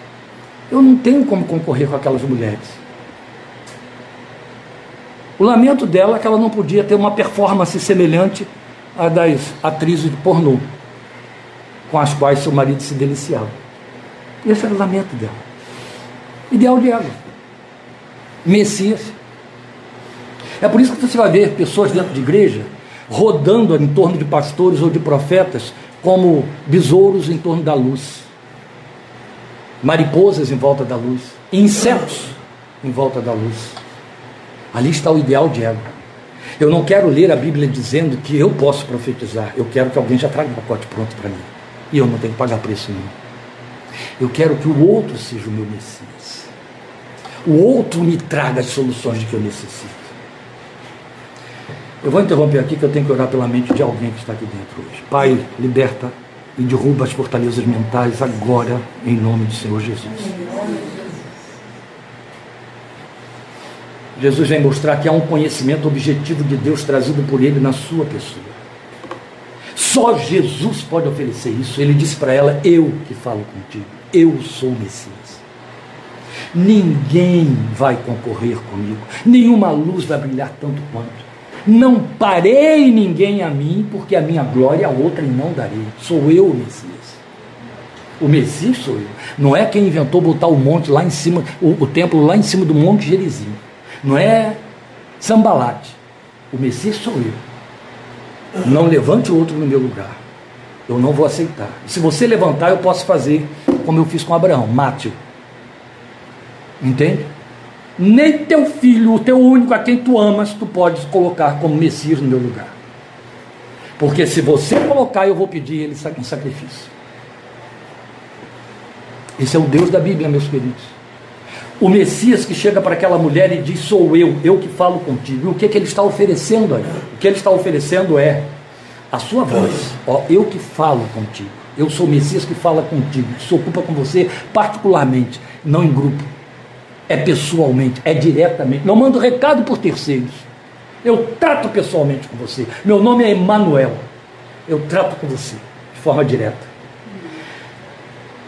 eu não tenho como concorrer com aquelas mulheres. O lamento dela é que ela não podia ter uma performance semelhante à das atrizes de pornô, com as quais seu marido se deliciava. Esse era o lamento dela. Ideal de ela. Messias. É por isso que você vai ver pessoas dentro de igreja rodando em torno de pastores ou de profetas como besouros em torno da luz, mariposas em volta da luz, insetos em volta da luz. Ali está o ideal de ego. Eu não quero ler a Bíblia dizendo que eu posso profetizar. Eu quero que alguém já traga um pacote pronto para mim. E eu não tenho que pagar preço nenhum. Eu quero que o outro seja o meu Messias. O outro me traga as soluções de que eu necessito. Eu vou interromper aqui que eu tenho que orar pela mente de alguém que está aqui dentro hoje. Pai, liberta e derruba as fortalezas mentais agora, em nome do Senhor Jesus. Jesus vem mostrar que há um conhecimento objetivo de Deus trazido por Ele na sua pessoa. Só Jesus pode oferecer isso. Ele disse para ela: Eu que falo contigo, eu sou o Messias. Ninguém vai concorrer comigo, nenhuma luz vai brilhar tanto quanto. Não parei ninguém a mim, porque a minha glória a outra não darei. Sou eu o Messias. O Messias sou eu. Não é quem inventou botar o monte lá em cima, o, o templo lá em cima do Monte Gerizim. Não é Sambalate. O Messias sou eu. Não levante outro no meu lugar. Eu não vou aceitar. Se você levantar, eu posso fazer como eu fiz com Abraão, mate-o. Entende? Nem teu filho, o teu único a quem tu amas, tu podes colocar como Messias no meu lugar. Porque se você colocar, eu vou pedir ele um sacrifício. Esse é o Deus da Bíblia, meus queridos. O Messias que chega para aquela mulher e diz: Sou eu, eu que falo contigo. E o que, é que ele está oferecendo aí? O que ele está oferecendo é a sua voz. Ó, eu que falo contigo. Eu sou o Messias que fala contigo, que se ocupa com você particularmente, não em grupo é pessoalmente, é diretamente. Não mando recado por terceiros. Eu trato pessoalmente com você. Meu nome é Emanuel. Eu trato com você de forma direta.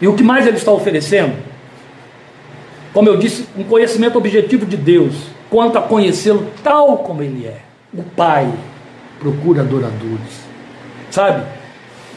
E o que mais ele está oferecendo? Como eu disse, um conhecimento objetivo de Deus, quanto a conhecê-lo tal como ele é. O Pai procura adoradores. Sabe?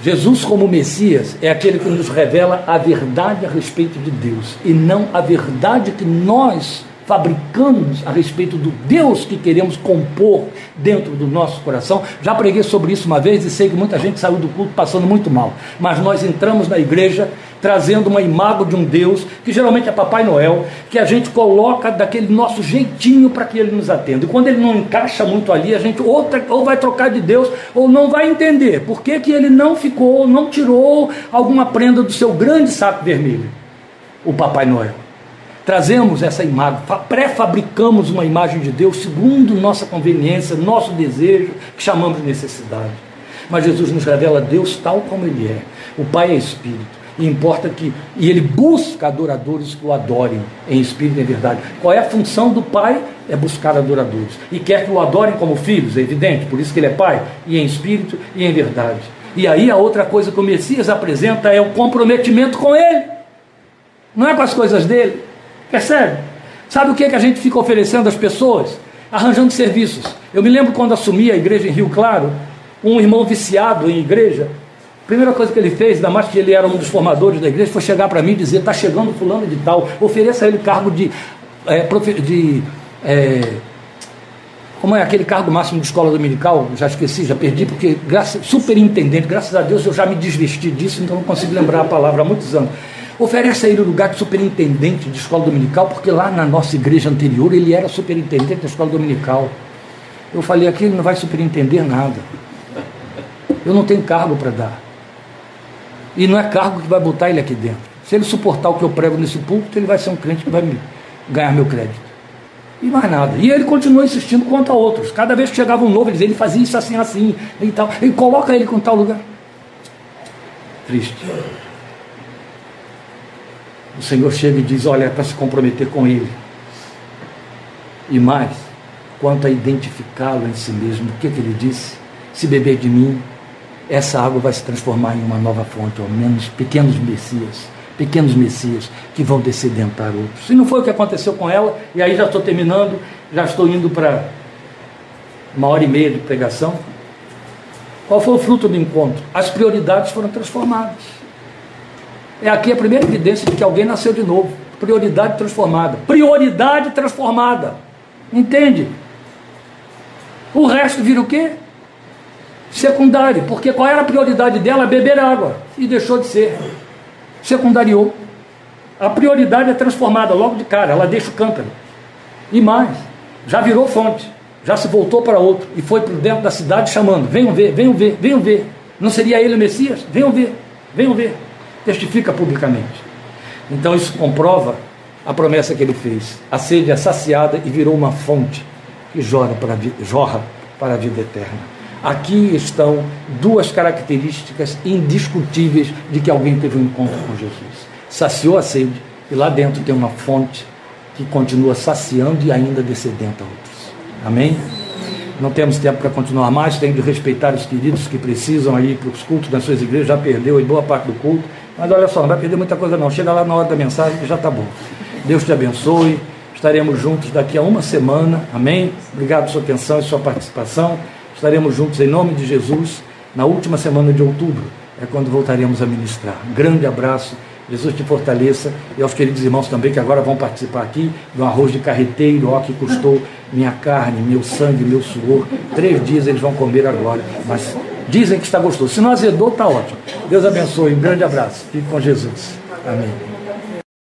Jesus, como Messias, é aquele que nos revela a verdade a respeito de Deus e não a verdade que nós fabricamos a respeito do Deus que queremos compor dentro do nosso coração. Já preguei sobre isso uma vez e sei que muita gente saiu do culto passando muito mal. Mas nós entramos na igreja trazendo uma imagem de um Deus, que geralmente é Papai Noel, que a gente coloca daquele nosso jeitinho para que ele nos atenda. E quando ele não encaixa muito ali, a gente ou, ou vai trocar de Deus ou não vai entender por que, que ele não ficou, não tirou alguma prenda do seu grande saco vermelho, o Papai Noel. Trazemos essa imagem, pré-fabricamos uma imagem de Deus segundo nossa conveniência, nosso desejo, que chamamos de necessidade. Mas Jesus nos revela Deus tal como Ele é. O Pai é Espírito. E importa que. E Ele busca adoradores que o adorem em espírito e em verdade. Qual é a função do Pai? É buscar adoradores. E quer que o adorem como filhos, é evidente, por isso que Ele é Pai, e em espírito e em verdade. E aí a outra coisa que o Messias apresenta é o comprometimento com Ele. Não é com as coisas dele Percebe? Sabe o que, é que a gente fica oferecendo às pessoas? Arranjando serviços. Eu me lembro quando assumi a igreja em Rio Claro, um irmão viciado em igreja, a primeira coisa que ele fez, ainda mais que ele era um dos formadores da igreja, foi chegar para mim e dizer: está chegando fulano de tal, ofereça a ele cargo de. É, de é, como é aquele cargo máximo de escola dominical? Já esqueci, já perdi, porque superintendente, graças a Deus eu já me desvesti disso, então não consigo lembrar a palavra há muitos anos. Oferece a ele o lugar de superintendente de escola dominical, porque lá na nossa igreja anterior ele era superintendente da escola dominical. Eu falei aqui, ele não vai superintender nada. Eu não tenho cargo para dar. E não é cargo que vai botar ele aqui dentro. Se ele suportar o que eu prego nesse púlpito, ele vai ser um crente que vai me ganhar meu crédito. E mais nada. E ele continua insistindo quanto a outros. Cada vez que chegava um novo, ele dizia, ele fazia isso assim, assim, e tal. Ele coloca ele com tal lugar. Triste o Senhor chega e diz: Olha, é para se comprometer com Ele. E mais, quanto a identificá-lo em si mesmo, o que, que ele disse? Se beber de mim, essa água vai se transformar em uma nova fonte, ou menos pequenos messias, pequenos messias que vão descedentar outros. E não foi o que aconteceu com ela, e aí já estou terminando, já estou indo para uma hora e meia de pregação. Qual foi o fruto do encontro? As prioridades foram transformadas. É aqui a primeira evidência de que alguém nasceu de novo. Prioridade transformada. Prioridade transformada. Entende? O resto vira o quê? Secundário. Porque qual era a prioridade dela? Beber água. E deixou de ser. Secundariou. A prioridade é transformada logo de cara. Ela deixa o cântaro. E mais. Já virou fonte. Já se voltou para outro. E foi para dentro da cidade chamando. Venham ver, venham ver, venham ver. Não seria ele o Messias? Venham ver, venham ver testifica publicamente. Então isso comprova a promessa que ele fez. A sede é saciada e virou uma fonte que jorra para, jorra para a vida eterna. Aqui estão duas características indiscutíveis de que alguém teve um encontro com Jesus. Saciou a sede e lá dentro tem uma fonte que continua saciando e ainda descedenta outros. Amém? Não temos tempo para continuar mais, tem de respeitar os queridos que precisam ir para os cultos das suas igrejas, já perdeu em boa parte do culto. Mas olha só, não vai perder muita coisa não. Chega lá na hora da mensagem e já está bom. Deus te abençoe. Estaremos juntos daqui a uma semana. Amém? Obrigado pela sua atenção e sua participação. Estaremos juntos em nome de Jesus na última semana de outubro. É quando voltaremos a ministrar. Um grande abraço. Jesus te fortaleça. E aos queridos irmãos também que agora vão participar aqui do arroz de carreteiro, ó, que custou minha carne, meu sangue, meu suor. Três dias eles vão comer agora. Mas Dizem que está gostoso. Se não azedou, está ótimo. Deus abençoe. Um grande abraço. Fique com Jesus. Amém.